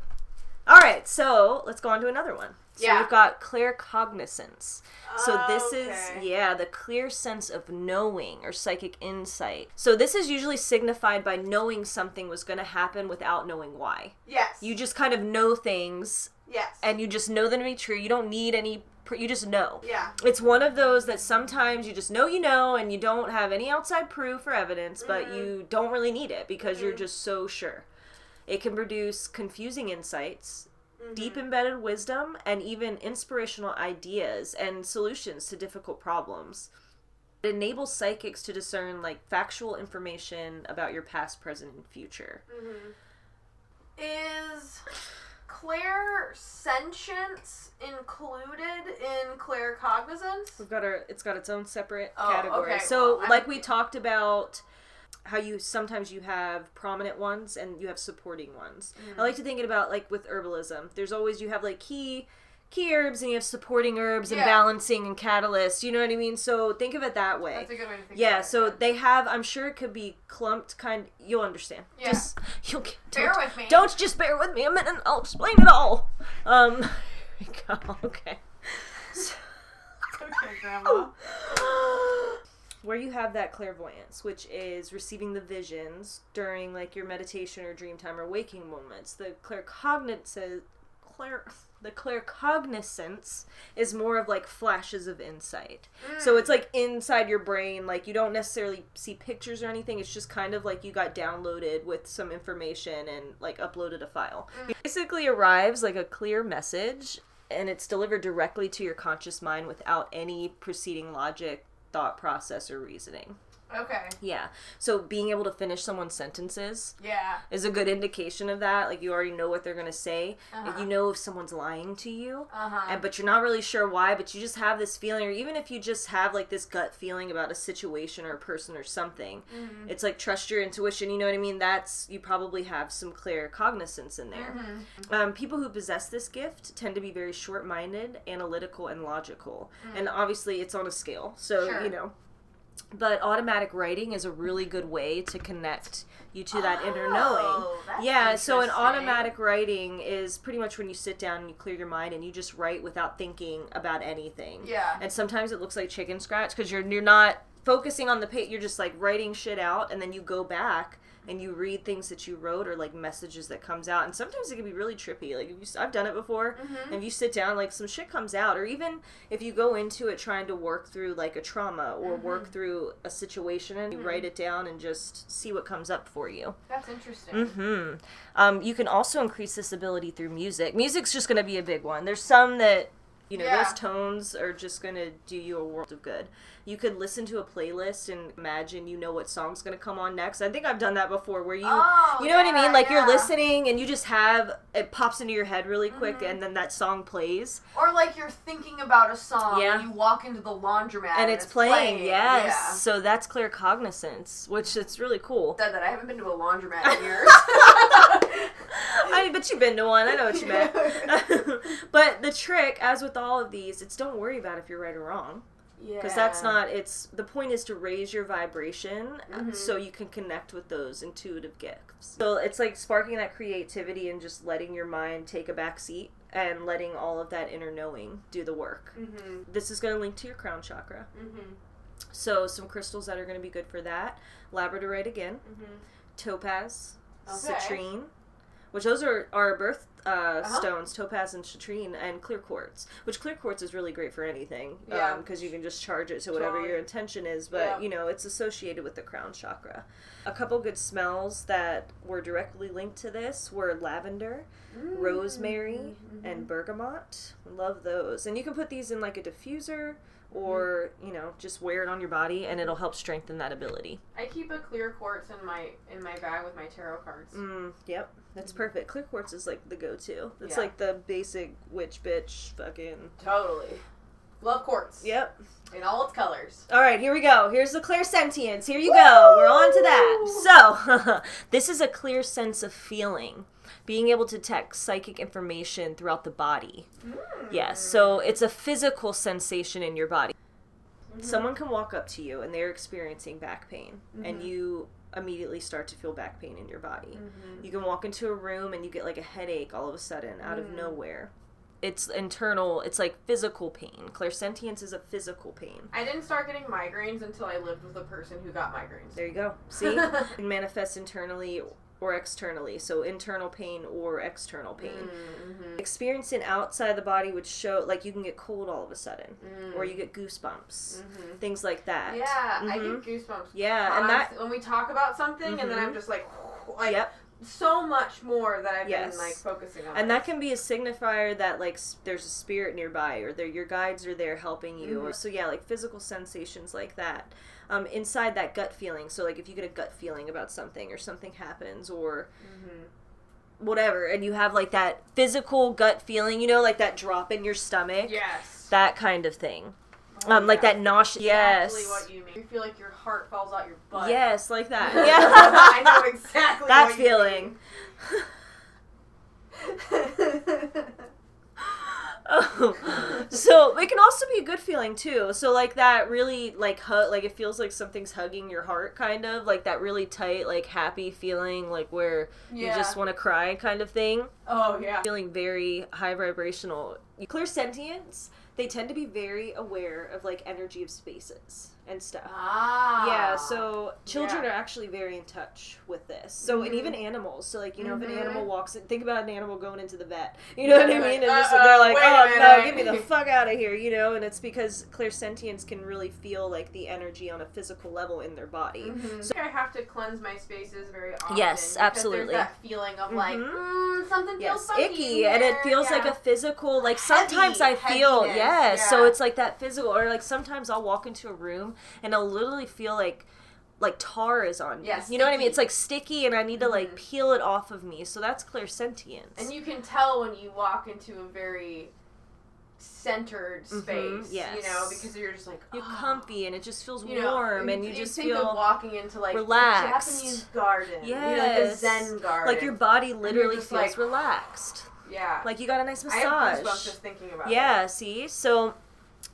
All right, so let's go on to another one. So Yeah. we've got claircognizance. So this is yeah, the clear sense of knowing or psychic insight. So this is usually signified by knowing something was going to happen without knowing why. Yes. You just kind of know things yes. and you just know them to be true. You don't need any you just know. yeah. It's one of those that sometimes you just know you know and you don't have any outside proof or evidence, but Mm-hmm. you don't really need it because you're just so sure. It can produce confusing insights, Mm-hmm. deep embedded wisdom, and even inspirational ideas and solutions to difficult problems. It enables psychics to discern like factual information about your past, present, and future. Is clairsentience included in claircognizance? We've got our it's got its own separate Oh, category. okay. So Well, like we talked about how you sometimes you have prominent ones and you have supporting ones. Mm. I like to think it about like with herbalism. There's always you have like key key herbs and you have supporting herbs and balancing and catalysts. You know what I mean? So think of it that way. That's a good way to think yeah, about it. so they have I'm sure it could be clumped kind you'll understand. Yeah. Just you'll get Bear don't- with me. Don't just bear with me a minute, I'll explain it all. Um here we go. Okay. Okay, Grandma. where you have that clairvoyance, which is receiving the visions during like your meditation or dream time or waking moments. The claircognizance, clair, the claircognizance is more of like flashes of insight. So hmm. it's like inside your brain, like you don't necessarily see pictures or anything. It's just kind of like you got downloaded with some information and like uploaded a file. Hmm. It basically arrives like a clear message and it's delivered directly to your conscious mind without any preceding logic, thought process, or reasoning. Okay. Yeah. So being able to finish someone's sentences Yeah. is a good indication of that. Like you already know what they're going to say. Uh-huh. You know if someone's lying to you. Uh huh. And, but you're not really sure why, but you just have this feeling, or even if you just have like this gut feeling about a situation or a person or something, Mm-hmm. it's like trust your intuition. You know what I mean? That's you probably have some claircognizance in there. Mm-hmm. Um, people who possess this gift tend to be very short minded, analytical, and logical. And obviously, it's on a scale. So. Sure. you know. But automatic writing is a really good way to connect you to that inner oh, knowing. Oh, Yeah, so an automatic writing is pretty much when you sit down and you clear your mind and you just write without thinking about anything. Yeah. And sometimes it looks like chicken scratch because you're you're not focusing on the page. You're just like writing shit out, and then you go back and you read things that you wrote or like messages that comes out. And sometimes it can be really trippy. Like if you, I've done it before. Mm-hmm. And if you sit down, like some shit comes out, or even if you go into it trying to work through like a trauma or Mm-hmm. work through a situation, and you write it down and just see what comes up for you. That's interesting. Hmm. Um, you can also increase this ability through music. Music's just going to be a big one. There's some that You know, Yeah. those tones are just going to do you a world of good. You could listen to a playlist and imagine you know what song's going to come on next. I think I've done that before where you Oh, you know what I mean? Like yeah. you're listening and you just have it pops into your head really quick Mhm. and then that song plays Or like you're thinking about a song Yeah. and you walk into the laundromat and it's playing. Yes. Yeah. So that's claircognizance, which it's really cool. Said that I haven't been to a laundromat in years. I bet you've been to one. I know what you meant. but the trick, as with all of these, it's don't worry about if you're right or wrong. Yeah. because that's not it's the point is to raise your vibration Mhm. so you can connect with those intuitive gifts so it's like sparking that creativity and just letting your mind take a back seat and letting all of that inner knowing do the work Mm-hmm. this is going to link to your crown chakra Mm-hmm. so some crystals that are going to be good for that labradorite again Mm-hmm. topaz Okay. citrine which those are our birth uh, Uh-huh. stones, topaz and citrine, and clear quartz. Which clear quartz is really great for anything, Yeah. because you can just charge it to whatever your intention is. But Yeah. you know, it's associated with the crown chakra. A couple good smells that were directly linked to this were lavender, Mm-hmm. rosemary, and bergamot. Love those. And you can put these in like a diffuser. Or you know, just wear it on your body, and it'll help strengthen that ability. I keep a clear quartz in my in my bag with my tarot cards. Mm, yep, that's perfect. Clear quartz is like the go-to. It's Yeah. like the basic witch bitch fucking. Totally. Love quartz. Yep. In all its colors. All right, here we go. Here's the clairsentience. Here you go. We're on to that. So, this is a clear sense of feeling, being able to detect psychic information throughout the body. Hmm. Yes, so it's a physical sensation in your body. Mm-hmm. Someone can walk up to you and they're experiencing back pain, and mm-hmm. you immediately start to feel back pain in your body. Mm-hmm. You can walk into a room and you get like a headache all of a sudden out of mm. nowhere. It's internal, it's like physical pain. Clairsentience is a physical pain. I didn't start getting migraines until I lived with a person who got migraines. There you go. See? it manifests internally or externally. So internal pain or external pain. Mm-hmm. Experiencing outside the body would show like you can get cold all of a sudden. Mm. Or you get goosebumps. Mhm. Things like that. Yeah, I Mhm. get goosebumps. Yeah, and that when we talk about something, and then. I'm just like, like Yep. so much more that I've Yes. been like focusing on. And that can be a signifier that like s- there's a spirit nearby or there your guides are there helping you. Mhm. So yeah, like physical sensations like that. Um, inside that gut feeling. So like if you get a gut feeling about something or something happens or Mhm. whatever and you have like that physical gut feeling, you know, like that drop in your stomach. Yes. That kind of thing. Oh, Um, like yeah. that nausea. Yes. What you mean. You feel like your heart falls out your butt. Yes, like that. yeah. I know exactly that feeling. Oh. so it can also be a good feeling too. So like that really like hug like it feels like something's hugging your heart kind of like that really tight like happy feeling like where you just want to cry kind of thing. oh yeah. Feeling very high vibrational. Clairsentience, they tend to be very aware of like energy of spaces and stuff. Ah. Yeah, so children Yeah. are actually very in touch with this. So and Mhm. even animals. So like you know, if Mhm. an animal walks in, think about an animal going into the vet. You know Yeah, what I mean? like, And just, "Uh-oh, they're like, oh no, minute." get me the fuck out of here, you know. And it's because clairsentience can really feel like the energy on a physical level in their body. Mhm. So- I have to cleanse my spaces very often. Yes, absolutely. There's that feeling of like, Mhm. mm, something feels Yes, funky icky, in and it here. feels like a physical. Like sometimes I feel, heaviness, yes. So it's like that physical, or like sometimes I'll walk into a room and I'll literally feel like like tar is on me. Yeah, you know what I mean? It's like sticky, and I need to like Mhm. peel it off of me. So that's clairsentience. And you can tell when you walk into a very centered Mhm, space. You know, because you're just like You're oh. comfy, and it just feels You know, warm, and you just feel walking into like relaxed. a Japanese garden. You know, like a Zen garden. like your body literally feels like, relaxed. yeah. Like you got a nice massage. I have just thinking about Yeah, see? So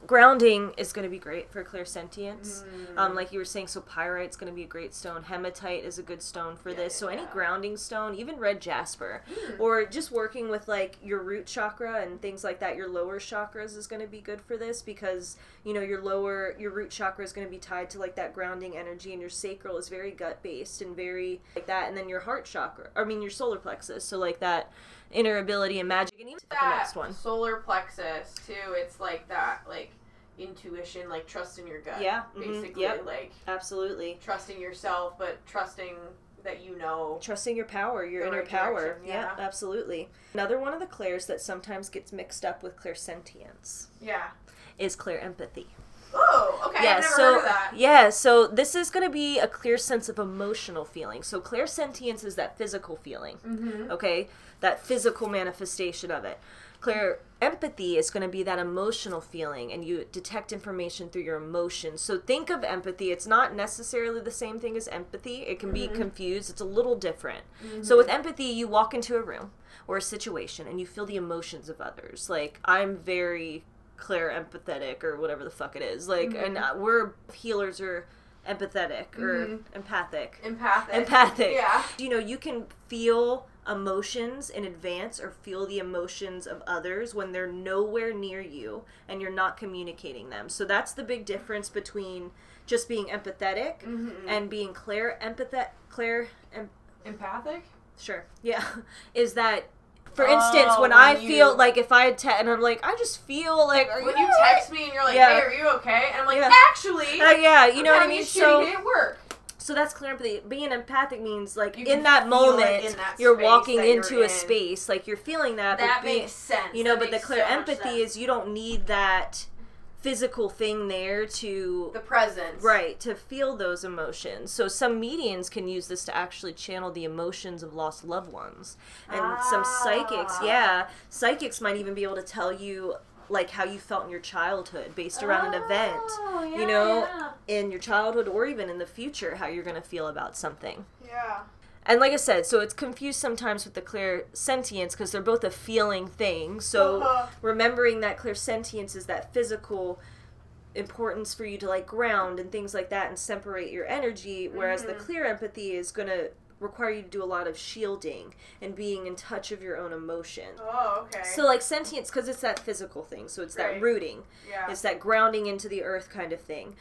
grounding is going to be great for clairsentience. Mm. Um, like you were saying, so pyrite's going to be a great stone. Hematite is a good stone for Yeah, this. So any grounding stone, even red jasper, Mm. or just working with like your root chakra and things like that, your lower chakras is going to be good for this because you know your lower your root chakra is going to be tied to like that grounding energy, and your sacral is very gut based and very like that, and then your heart chakra, I mean your solar plexus, so like that inner ability and magic, and even the next one. solar plexus too. It's like that, like intuition, like trust in your gut. Yeah, mhm, basically, yep. like Absolutely. trusting yourself, but trusting that you know. Trusting your power, your inner right power. direction, yeah. absolutely. Another one of the clairs that sometimes gets mixed up with clairsentience Yeah. is clairempathy. Oh, okay. yeah, so heard of that. yeah, so this is going to be a clear sense of emotional feeling. So clairsentience is that physical feeling. Mm-hmm. okay that physical manifestation of it clear empathy is going to be that emotional feeling and you detect information through your emotions so think of empathy it's not necessarily the same thing as empathy it can be confused it's a little different so with empathy you walk into a room or a situation and you feel the emotions of others like i'm very clear empathetic or whatever the fuck it is like and uh, we're healers are empathetic or empathic Empathic. empathic. Yeah. You know, you can feel emotions in advance or feel the emotions of others when they're nowhere near you and you're not communicating them. So that's the big difference between just being empathetic Mm-hmm. and being clair empathet clair em- Empathic? sure. Yeah. Is that for Oh, instance, when when I you- feel like if I te- and I'm like I just feel like are When you you text me and you're like, Yeah. hey, are you okay? And I'm like, Yeah. actually, Uh, yeah, you know what I mean. So at work. So that's clairempathy. Being empathic means like in that moment in that you're walking that you're into a in. space like you're feeling that. That being, makes sense. you know, That but the clear so empathy is you don't need that physical thing there to the presence. right to feel those emotions. So some mediums can use this to actually channel the emotions of lost loved ones, and some psychics, Ah. yeah, psychics might even be able to tell you like how you felt in your childhood based around an event Oh, you know, in your childhood or even in the future, how you're going to feel about something. Yeah. And like I said, so it's confused sometimes with the clairsentience because they're both a feeling thing. So Uh-huh. remembering that clairsentience is that physical importance for you to like ground and things like that and separate your energy, whereas the Mhm. clairempathy is going to require you to do a lot of shielding and being in touch of your own emotion. Oh, okay. So like sentience because it's that physical thing, so it's that rooting. yeah. It's that grounding into the earth kind of thing.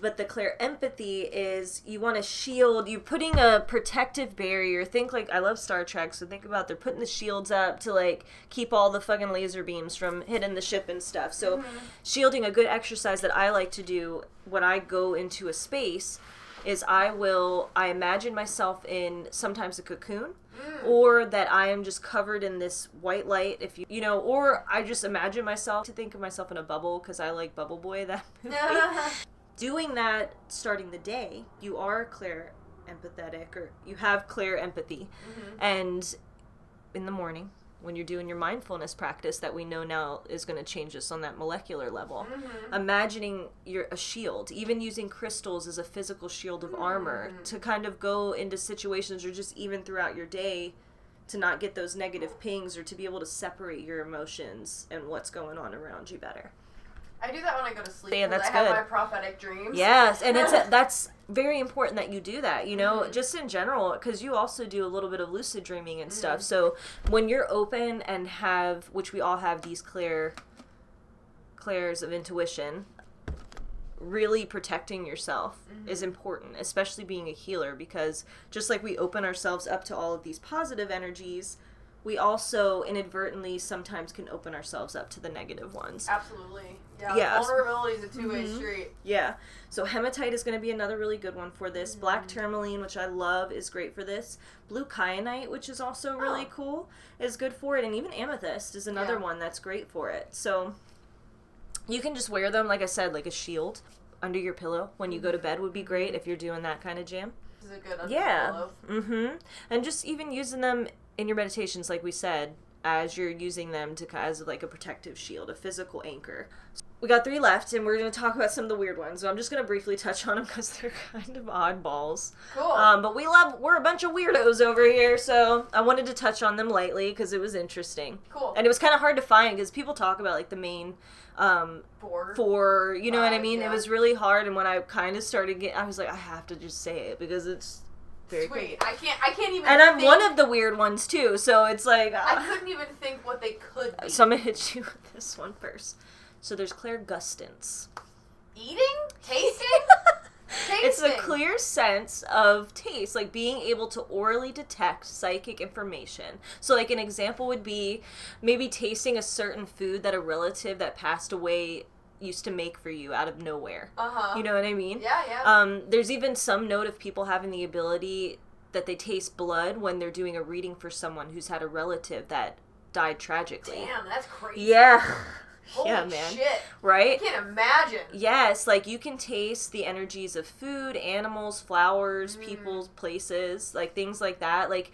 But the clairempathy is you want to shield, you're putting a protective barrier. Think like, I love Star Trek, so think about they're putting the shields up to like keep all the fucking laser beams from hitting the ship and stuff. So, mm-hmm. shielding, a good exercise that I like to do when I go into a space is I will, I imagine myself in sometimes a cocoon mm. or that I am just covered in this white light, if you you know, or I just imagine myself to think of myself in a bubble because I like Bubble Boy that movie. Doing that starting the day, you are clear empathetic or you have clairempathy, mm-hmm. and in the morning when you're doing your mindfulness practice that we know now is going to change us on that molecular level mm-hmm. imagining you're a shield even using crystals as a physical shield of armor mm-hmm. to kind of go into situations or just even throughout your day to not get those negative pings or to be able to separate your emotions and what's going on around you better I do that when I go to sleep. Yeah, that's I have my prophetic dreams. yes and it's a, that's very important that you do that you know Mhm. just in general because you also do a little bit of lucid dreaming and Mm-hmm. stuff so when you're open and have which we all have these clear clairs of intuition really protecting yourself Mm-hmm. is important especially being a healer because just like we open ourselves up to all of these positive energies we also inadvertently sometimes can open ourselves up to the negative ones Absolutely. Yeah. Yeah. Vulnerability is a 2 way Mhm. street. yeah. So hematite is going to be another really good one for this. Black Mm. tourmaline, which I love, is great for this. Blue kyanite, which is also really Oh. cool, is good for it. And even amethyst is another Yeah. one that's great for it. So you can just wear them, like I said, like a shield under your pillow when you go to bed would be great if you're doing that kind of jam. This is a good Yeah. Mm-hmm. And just even using them in your meditations, like we said, as you're using them to as like a protective shield, a physical anchor. We got three left, and we're going to talk about some of the weird ones. So I'm just going to briefly touch on them because they're kind of oddballs. Cool. Um, but we love we're a bunch of weirdos over here, so I wanted to touch on them lightly because it was interesting, cool. and it was kind of hard to find because people talk about like the main um, Four. four. You know what I mean? It was really hard, and when I kind of started getting, I was like, I have to just say it because it's very cool. Sweet. I can't. I can't even. And I'm one of the weird ones too, so it's like. I uh, couldn't even think what they could be. so I'm gonna hit you with this one first. So there's Clairgustance. Eating, tasting. Tasting. it's a clear sense of taste, like being able to orally detect psychic information. So, like, an example would be maybe tasting a certain food that a relative that passed away used to make for you out of nowhere. Uh huh. You know what I mean? Yeah, yeah. Um, there's even some note of people having the ability that they taste blood when they're doing a reading for someone who's had a relative that died tragically. Damn, that's crazy. Yeah. Holy yeah, man. shit. Right? I can't imagine. Yes, like you can taste the energies of food, animals, flowers, Mm. people's places, like things like that. Like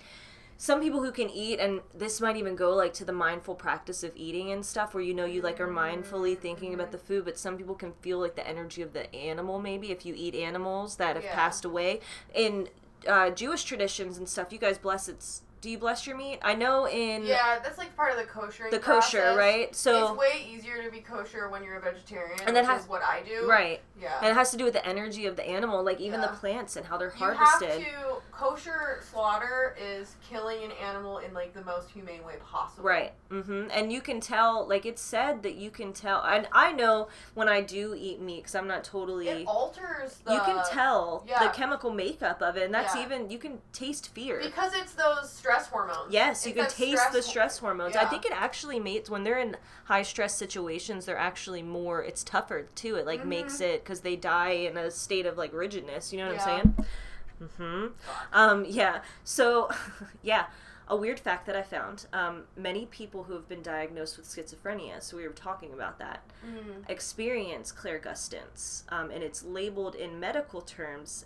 some people who can eat and this might even go like to the mindful practice of eating and stuff where you know you like are mindfully thinking about the food but some people can feel like the energy of the animal maybe if you eat animals that have Yeah. passed away in uh, jewish traditions and stuff you guys bless it's do you bless your meat i know in Yeah, that's like part of the kosher. the kosher right so it's way easier to be kosher when you're a vegetarian, And that which has- is what I do. right Yeah. and it has to do with the energy of the animal like even the plants and how they're harvested. you have to kosher slaughter is killing an animal in like the most humane way possible. Right. Mm-hmm. And you can tell, like it's said that you can tell, and I know when I do eat meat because I'm not totally. It alters the you can tell the chemical makeup of it, and that's Yeah. even you can taste fear. because it's those stress hormones. Yes, you It's can that taste the stress- stress hormones. I think it actually makes when they're in high stress situations, they're actually more. It's tougher too. It like makes it because they die in a state of like rigidness. You know what Mm-hmm. Yeah. I'm saying? Hmm. Um. Yeah. So, yeah. A weird fact that I found: um, many people who have been diagnosed with schizophrenia, so we were talking about that, Mm. experience clairgustance, um, and it's labeled in medical terms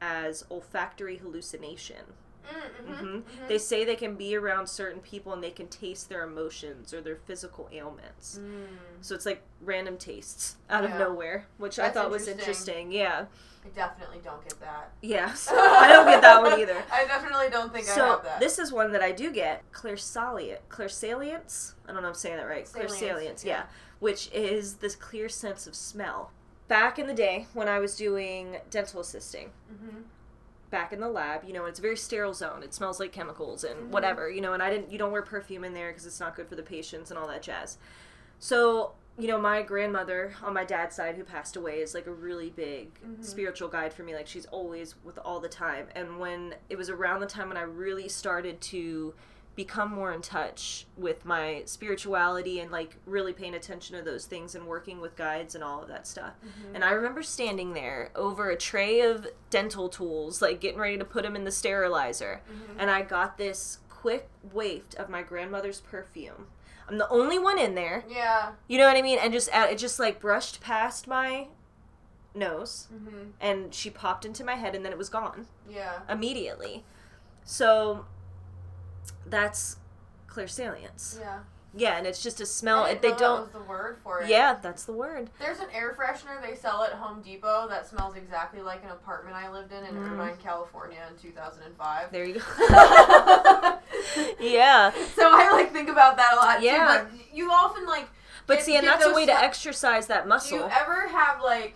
as olfactory hallucination. Mm, mhm, hmm mhm. They say they can be around certain people and they can taste their emotions or their physical ailments. Mm. So it's like random tastes out of nowhere, which I That's thought was interesting. interesting. Yeah. I definitely don't get that. Yeah. So I don't get that one either. I definitely don't think I So have that. this is one that I do get. Clairsalient. Clairsalience? I don't know if I'm saying that right. Salience, Clairsalience, yeah. yeah. Which is this clear sense of smell. Back in the day when I was doing dental assisting, hmm back in the lab, you know, it's a very sterile zone. It smells like chemicals and Mhm. whatever, you know, and I didn't you don't wear perfume in there because it's not good for the patients and all that jazz. So, you know, my grandmother on my dad's side who passed away is like a really big Mhm. spiritual guide for me. Like she's always with all the time. And when it was around the time when I really started to become more in touch with my spirituality and like really paying attention to those things and working with guides and all of that stuff. And I remember standing there over a tray of dental tools, like getting ready to put them in the sterilizer. Mm-hmm. And I got this quick waft of my grandmother's perfume. I'm the only one in there. Yeah. You know what I mean? And just it just like brushed past my nose hmm and she popped into my head and then it was gone Yeah. immediately. So that's clairsalience. Yeah. Yeah, and it's just a smell. They don't. The word for it. Yeah, that's the word. There's an air freshener they sell at Home Depot that smells exactly like an apartment I lived in in Mm. Irvine, California in 2005. There you go. Yeah. So I like think about that a lot Yeah. too. But you often like but Get- see, and that's a way to exercise that muscle. do muscle. you ever have like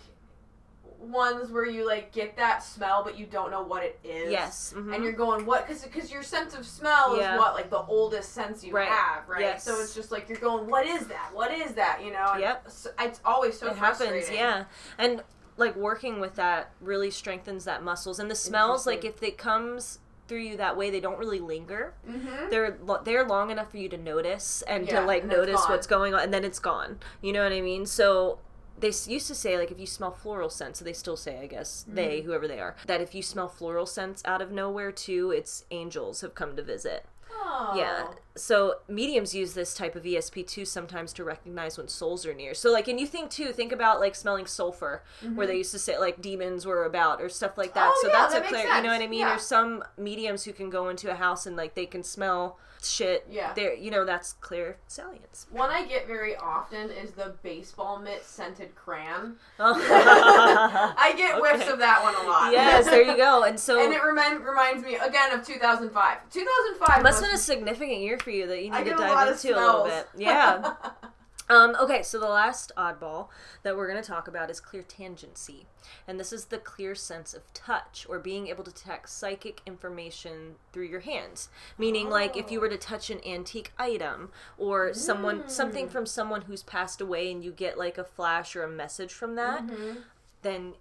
ones where you like get that smell but you don't know what it is? yes. mhm. And you're going what? Because because your sense of smell Yeah. is what like the oldest sense you Right. have, right? Yes. So it's just like you're going, what is that? What is that? You know? And Yep. It's, it's always so it happens. Yeah, and like working with that really strengthens that muscles and the smells. Like if it comes through you that way, they don't really linger. Mm-hmm. They're lo- they're long enough for you to notice and Yeah, to like and notice what's going on, and then it's gone. You know what I mean? So they used to say like if you smell floral scents, so they still say I guess Mm-hmm. they whoever they are that if you smell floral scents out of nowhere too, it's angels have come to visit. Oh. Yeah. So mediums use this type of ESP too sometimes to recognize when souls are near. So like, and you think too, think about like smelling sulfur, where they used to say like demons were about or stuff like that. Mm-hmm. Oh, so yeah, that's that a clear. You know what I mean? Yeah. There's some mediums who can go into a house and like they can smell shit. Yeah. There, you know, that's clear salience. One I get very often is the baseball mitt scented crayon. Oh. I I get whiffs of that one a lot. yes, there you go. And so and it remind, reminds me again of 2005. 2005 must have been a significant year for you that you need to get a lot dive of into a little bit. Yeah. Um, okay, so the last oddball that we're going to talk about is clairtangency. And this is the clear sense of touch or being able to detect psychic information through your hands. Meaning, like, if you were to touch an antique item or someone, something Mm. from someone who's passed away and you get like a flash or a message from that, Mhm. then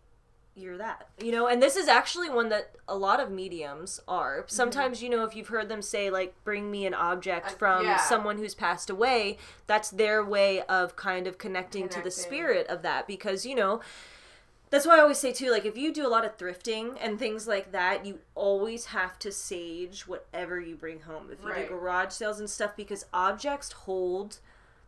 you're that. You know, and this is actually one that a lot of mediums are. Sometimes, you know, if you've heard them say, like, bring me an object Mm-hmm. Uh, from yeah. someone who's passed away, that's their way of kind of connecting, to the spirit of that because, you know, That's why I always say too, like if you do a lot of thrifting and things like that, you always have to sage whatever you bring home. If you Right. do garage sales and stuff, because objects hold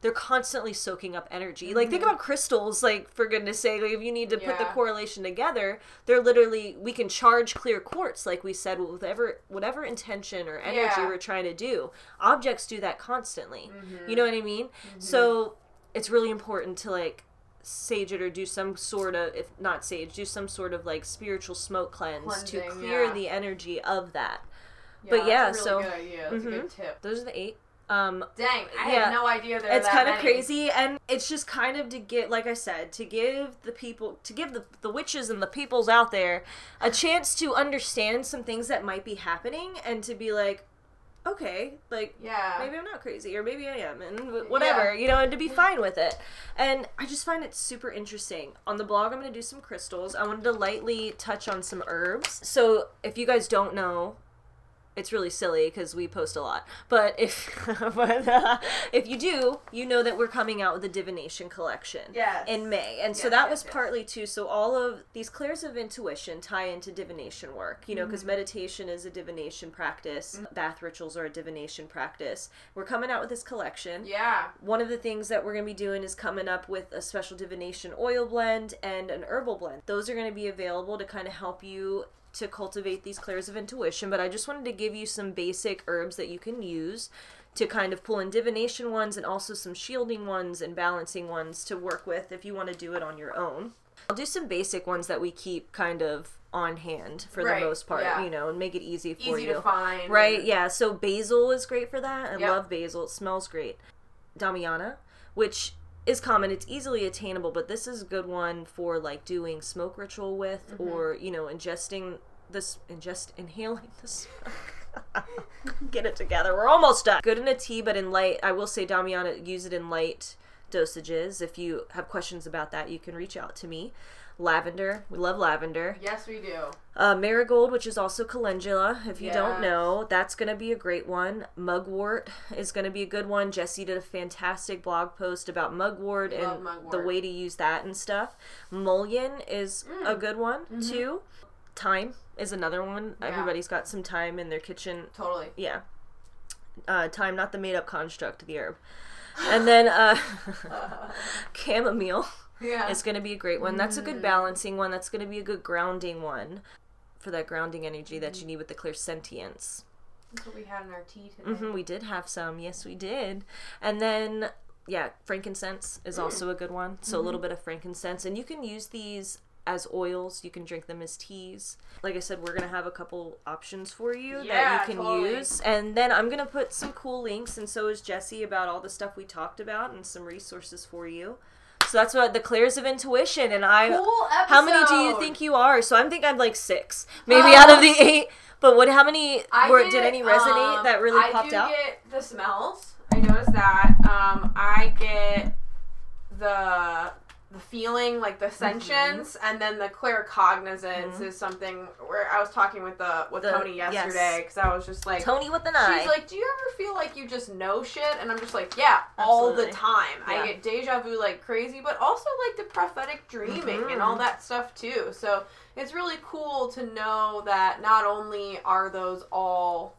they're constantly soaking up energy. Like think about crystals, like for goodness sake, like if you need to put the Mm-hmm. Correlation together, they're literally we can charge clear quartz, like we said, with whatever whatever intention or energy Yeah. we're trying to do. Objects do that constantly. Mm-hmm. You know what I mean? So it's really important to like sage it or do some sort of if not sage do some sort of like spiritual smoke cleanse to clear yeah. the energy of that but yeah, a so- really good idea. That's a good Mhm. tip. those are the eight um Dang, I Yeah. had no idea there. it's kind of crazy and it's just kind of to get like i said to give the people to give the, the witches and the peoples out there a chance to understand some things that might be happening and to be like okay like Yeah. maybe I'm not crazy, or maybe I am, and wh- whatever, you know, and to be fine with it. And I just find it super interesting. On the blog, I'm going to do some crystals. I wanted to lightly touch on some herbs. So, if you guys don't know, it's really silly because we post a lot. But if but, uh, if you do, you know that we're coming out with a divination collection Yes. in May, and so Yes, that yes, was partly too. So all of these clairs of intuition tie into divination work, you know, Mm-hmm. because meditation is a divination practice, bath rituals are a divination practice. We're coming out with this collection. Yeah. One of the things that we're going to be doing is coming up with a special divination oil blend and an herbal blend. Those are going to be available to kind of help you to cultivate these clairs of intuition, but I just wanted to give you some basic herbs that you can use to kind of pull in divination ones and also some shielding ones and balancing ones to work with if you want to do it on your own. I'll do some basic ones that we keep kind of on hand for Right, the most part, yeah. you know, and make it easy for Easy you. to find. Right, yeah. So basil is great for that. I Yep. love basil. It smells great. Damiana, which is common, it's easily attainable, but this is a good one for like doing smoke ritual with Mm-hmm. or, you know, ingesting this ingest inhaling the smoke. Get it together. We're almost done. Good in a tea, but in light. I will say Damiana use it in light dosages. If you have questions about that, you can reach out to me. Lavender. We love lavender. Yes, we do. Uh, marigold, which is also calendula, if you don't know, that's going to be a great one. Mugwort is going to be a good one. Jesse did a fantastic blog post about mugwort Love and mugwort. the way to use that and stuff. Mullein is Mm. a good one Mm-hmm. too. Thyme is another one. Yeah. Everybody's got some thyme in their kitchen. Totally. Yeah. Uh, thyme, not the made up construct, the herb. And then uh, chamomile Yeah. is going to be a great one. That's a Mm. good balancing one. That's going to be a good grounding one for that grounding energy that you need with the clairsentience. That's what we had in our tea today. hmm we did have some. Yes, we did. And then, yeah, frankincense is Mm. also a good one. So Mm-hmm. a little bit of frankincense. And you can use these as oils. You can drink them as teas. Like I said, we're going to have a couple options for you Yeah, that you can totally. use. And then I'm going to put some cool links, and so is Jesse, about all the stuff we talked about and some resources for you. So that's what the Clairs of Intuition, and I. Cool episode. How many do you think you are? So I'm think I'm like six, maybe out of the eight. But what? How many I were? get, Did any resonate um, that really I popped do out? get the smells. I noticed that. Um, I get the the feeling, like the Mm-hmm. sentience, and then the claircognizance is something where I was talking with the with The- Toni yesterday because I was just like. Toni with an eye. She's like, "Do you ever feel like you just know shit?" And I'm just like, "Yeah, all the time. Yeah. I get deja vu like crazy, but also like the prophetic dreaming and all Mhm. that stuff too. So it's really cool to know that not only are those all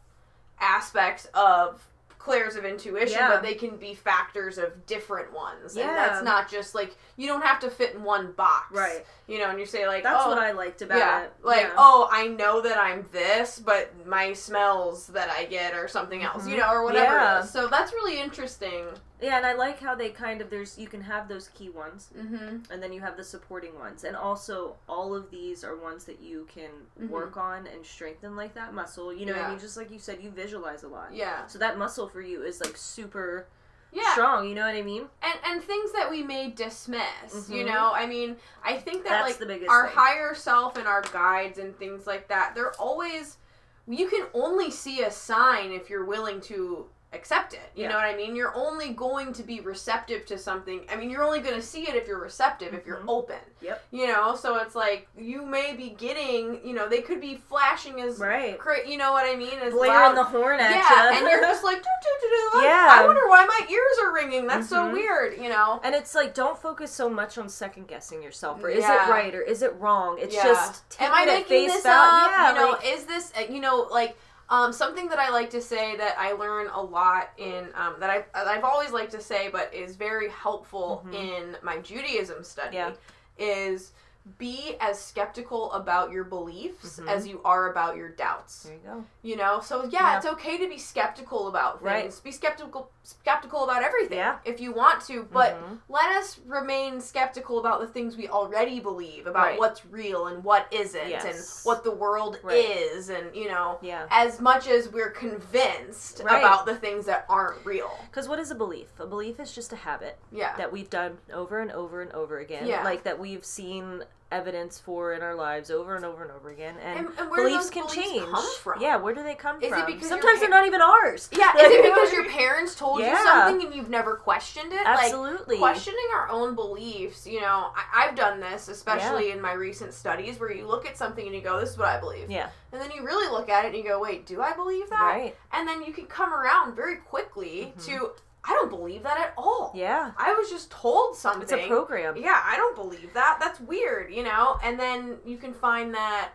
aspects of clairs of intuition, Yeah. but they can be factors of different ones. And that's not just like you don't have to fit in one box. Right. You know, and you say like, That's oh, what I liked about yeah, it. like Yeah. oh, I know that I'm this, but my smells that I get are something else, you know, or whatever. Mm-hmm. Yeah. So that's really interesting. Yeah, and I like how they kind of there's you can have those key ones, Mm-hmm. and then you have the supporting ones, and also all of these are ones that you can Mhm. work on and strengthen like that muscle. You know, what I mean, just like you said, you visualize a lot. Yeah, So that muscle for you is like super yeah, strong. You know what I mean? and and things that we may dismiss. You Mhm. know, I mean, I think that That's like the biggest our thing. higher self and our guides and things like that, they're always. You can only see a sign if you're willing to accept it. You Yeah. know what I mean? You're only going to be receptive to something. I mean, you're only going to see it if you're receptive, if you're Mhm. open. Yep. You know, so it's like you may be getting, you know, they could be flashing as Right. cra- you know what I mean? As Blaring loud. the horn at yeah, ya. and you're just like, "Doo, doo, doo, doo." Like, Yeah. I wonder why my ears are ringing. That's so Mhm. weird, you know. And it's like, don't focus so much on second guessing yourself, or is Yeah. it right, or is it wrong? It's Yeah. just take Am I making face this value. up? Yeah, you know, like- is this uh, you know like um, something that I like to say that I learn a lot in um, that I I've always liked to say, but is very helpful Mhm. in my Judaism study Yeah. is be as skeptical about your beliefs Mhm. as you are about your doubts. there you go. You know, so yeah, Yeah. it's okay to be skeptical about Right. things. Be skeptical skeptical about everything Yeah. if you want to, but Mhm. let us remain skeptical about the things we already believe about Right. what's real and what isn't Yes. and what the world Right. is and you know Yeah. as much as we're convinced Right. about the things that aren't real. Because what is a belief? A belief is just a habit Yeah. that we've done over and over and over again. Yeah. Like that we've seen evidence for in our lives over and over and over again. And, And- and beliefs can beliefs change. Yeah, where do they come Is from? Sometimes they're not even ours. Yeah, is it because your parents told you something and you've never questioned it? Absolutely. Like questioning our own beliefs, you know, I, I've done this, especially in my recent studies, where you look at something and you go, "This is what I believe," Yeah. and then you really look at it and you go, "Wait, do I believe that?" Right. And then you can come around very quickly Mhm. to, "I don't believe that at all." Yeah. I was just told something. It's a program. Yeah, I don't believe that. That's weird, you know? And then you can find that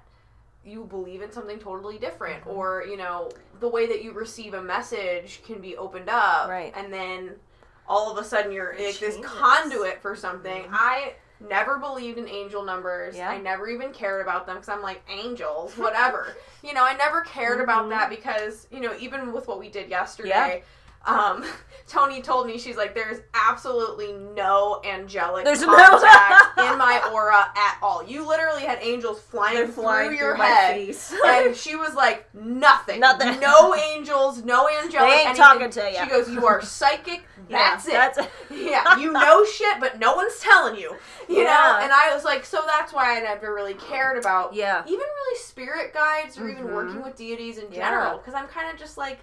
you believe in something totally different Mhm. or, you know, the way that you receive a message can be opened up Right. and then all of a sudden you're It like this conduit for something. Mhm. I never believed in angel numbers. Yeah. I never even cared about them cuz I'm like angels, whatever. you know, I never cared about Mhm. that because, you know, even with what we did yesterday, um, Toni told me she's like, there's absolutely no angelic There's no- contact in my aura at all. You literally had angels flying, They're flying through your my head, face. and she was like, nothing, Nothing. no angels, no angelic. They ain't anything. talking to you. She goes, you are psychic. Yeah, That's it. That's yeah, you know shit, but no one's telling you. You know, and I was like, so that's why I never really cared about Yeah. even really spirit guides or even Mhm. working with deities in general because I'm kind of just like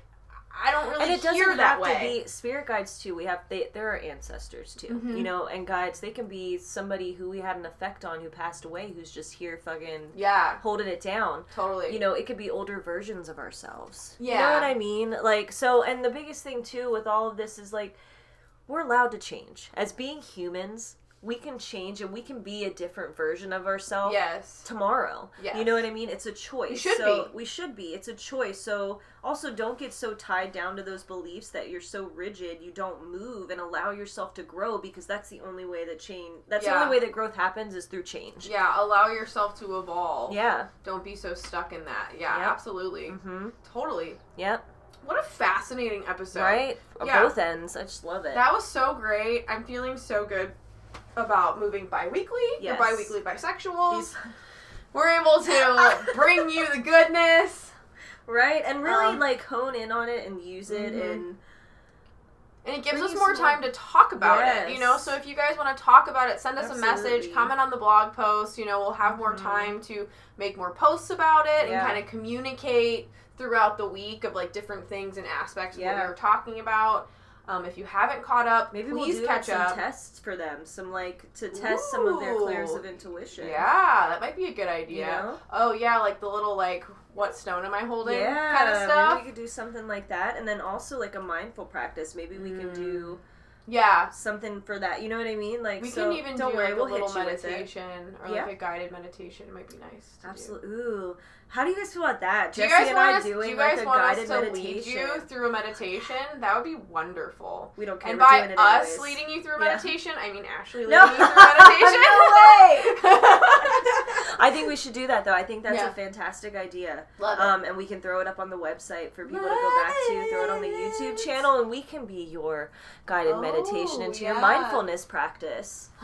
I don't really and it doesn't have that to be spirit guides too. We have they there are ancestors too, Mhm. you know, and guides. They can be somebody who we had an effect on who passed away, who's just here fucking yeah, holding it down. totally. You know, it could be older versions of ourselves. You know Yeah. what I mean? Like so, and the biggest thing too with all of this is like we're allowed to change as being humans. We can change and we can be a different version of ourselves yes. tomorrow. Yes. You know what I mean? It's a choice. We should so be. we should be. It's a choice. So also don't get so tied down to those beliefs that you're so rigid you don't move and allow yourself to grow because that's the only way that change that's the only way that growth happens is through change. Yeah, allow yourself to evolve. Yeah. Don't be so stuck in that. Yeah, Yep. absolutely. Mhm. Totally. Yep. What a fascinating episode. right? Yeah. Both ends. I just love it. That was so great. I'm feeling so good about moving bi-weekly. Yes. The bi-weekly bisexuals. These- We're able to bring you the goodness. right? And really Um, like hone in on it and use it Mhm. and And it gives us more time to talk about it, you know. So if you guys want to talk about it, send us a message, comment on the blog post. You know, we'll have more Mhm. time to make more posts about it Yeah. and kind of communicate throughout the week of like different things and aspects of what we were talking about. Um, if you haven't caught up, maybe please we'll do catch some up. tests for them, some like to test some of their clairs of intuition. Yeah, that might be a good idea. You know? Oh yeah, like the little like what stone am I holding yeah, kind of stuff. Maybe we could do something like that, and then also like a mindful practice. Maybe we can Mm. do Yeah, something for that. You know what I mean? Like we so, can even don't do worry, like we'll a little hit you with it. meditation or Yeah. like a guided meditation. It might be nice. Do. Absolutely. Ooh, how do you guys feel about that? Do you Jesse guys and want I us? Do doing you guys like a want us guided to meditation. lead you through a meditation? That would be wonderful. we don't care. And by us leading you through a Yeah. meditation, I mean Ashley leading No. you through a meditation. No way! I think we should do that though. I think that's Yeah. a fantastic idea. Love it. Um, and we can throw it up on the website for people to go back to. Throw it on the YouTube channel, and we can be your guided Oh, meditation into your mindfulness practice.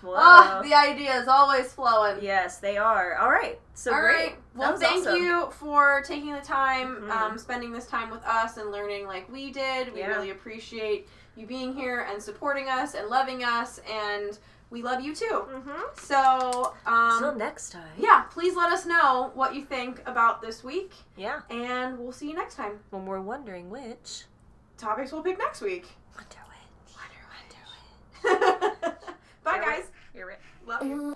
Whoa. oh, the idea is always flowing. yes, they are. All right. So All great. right. Well, thank awesome. you for taking the time, Mhm. um, spending this time with us, and learning like we did. We Yeah. really appreciate you being here and supporting us and loving us, and we love you too. Mm-hmm. So, um, until next time. Yeah, please let us know what you think about this week. Yeah. And we'll see you next time. When we're wondering which topics we'll pick next week. Wonder which. Wonder, wonder which. Bye, guys. You're right. Love you.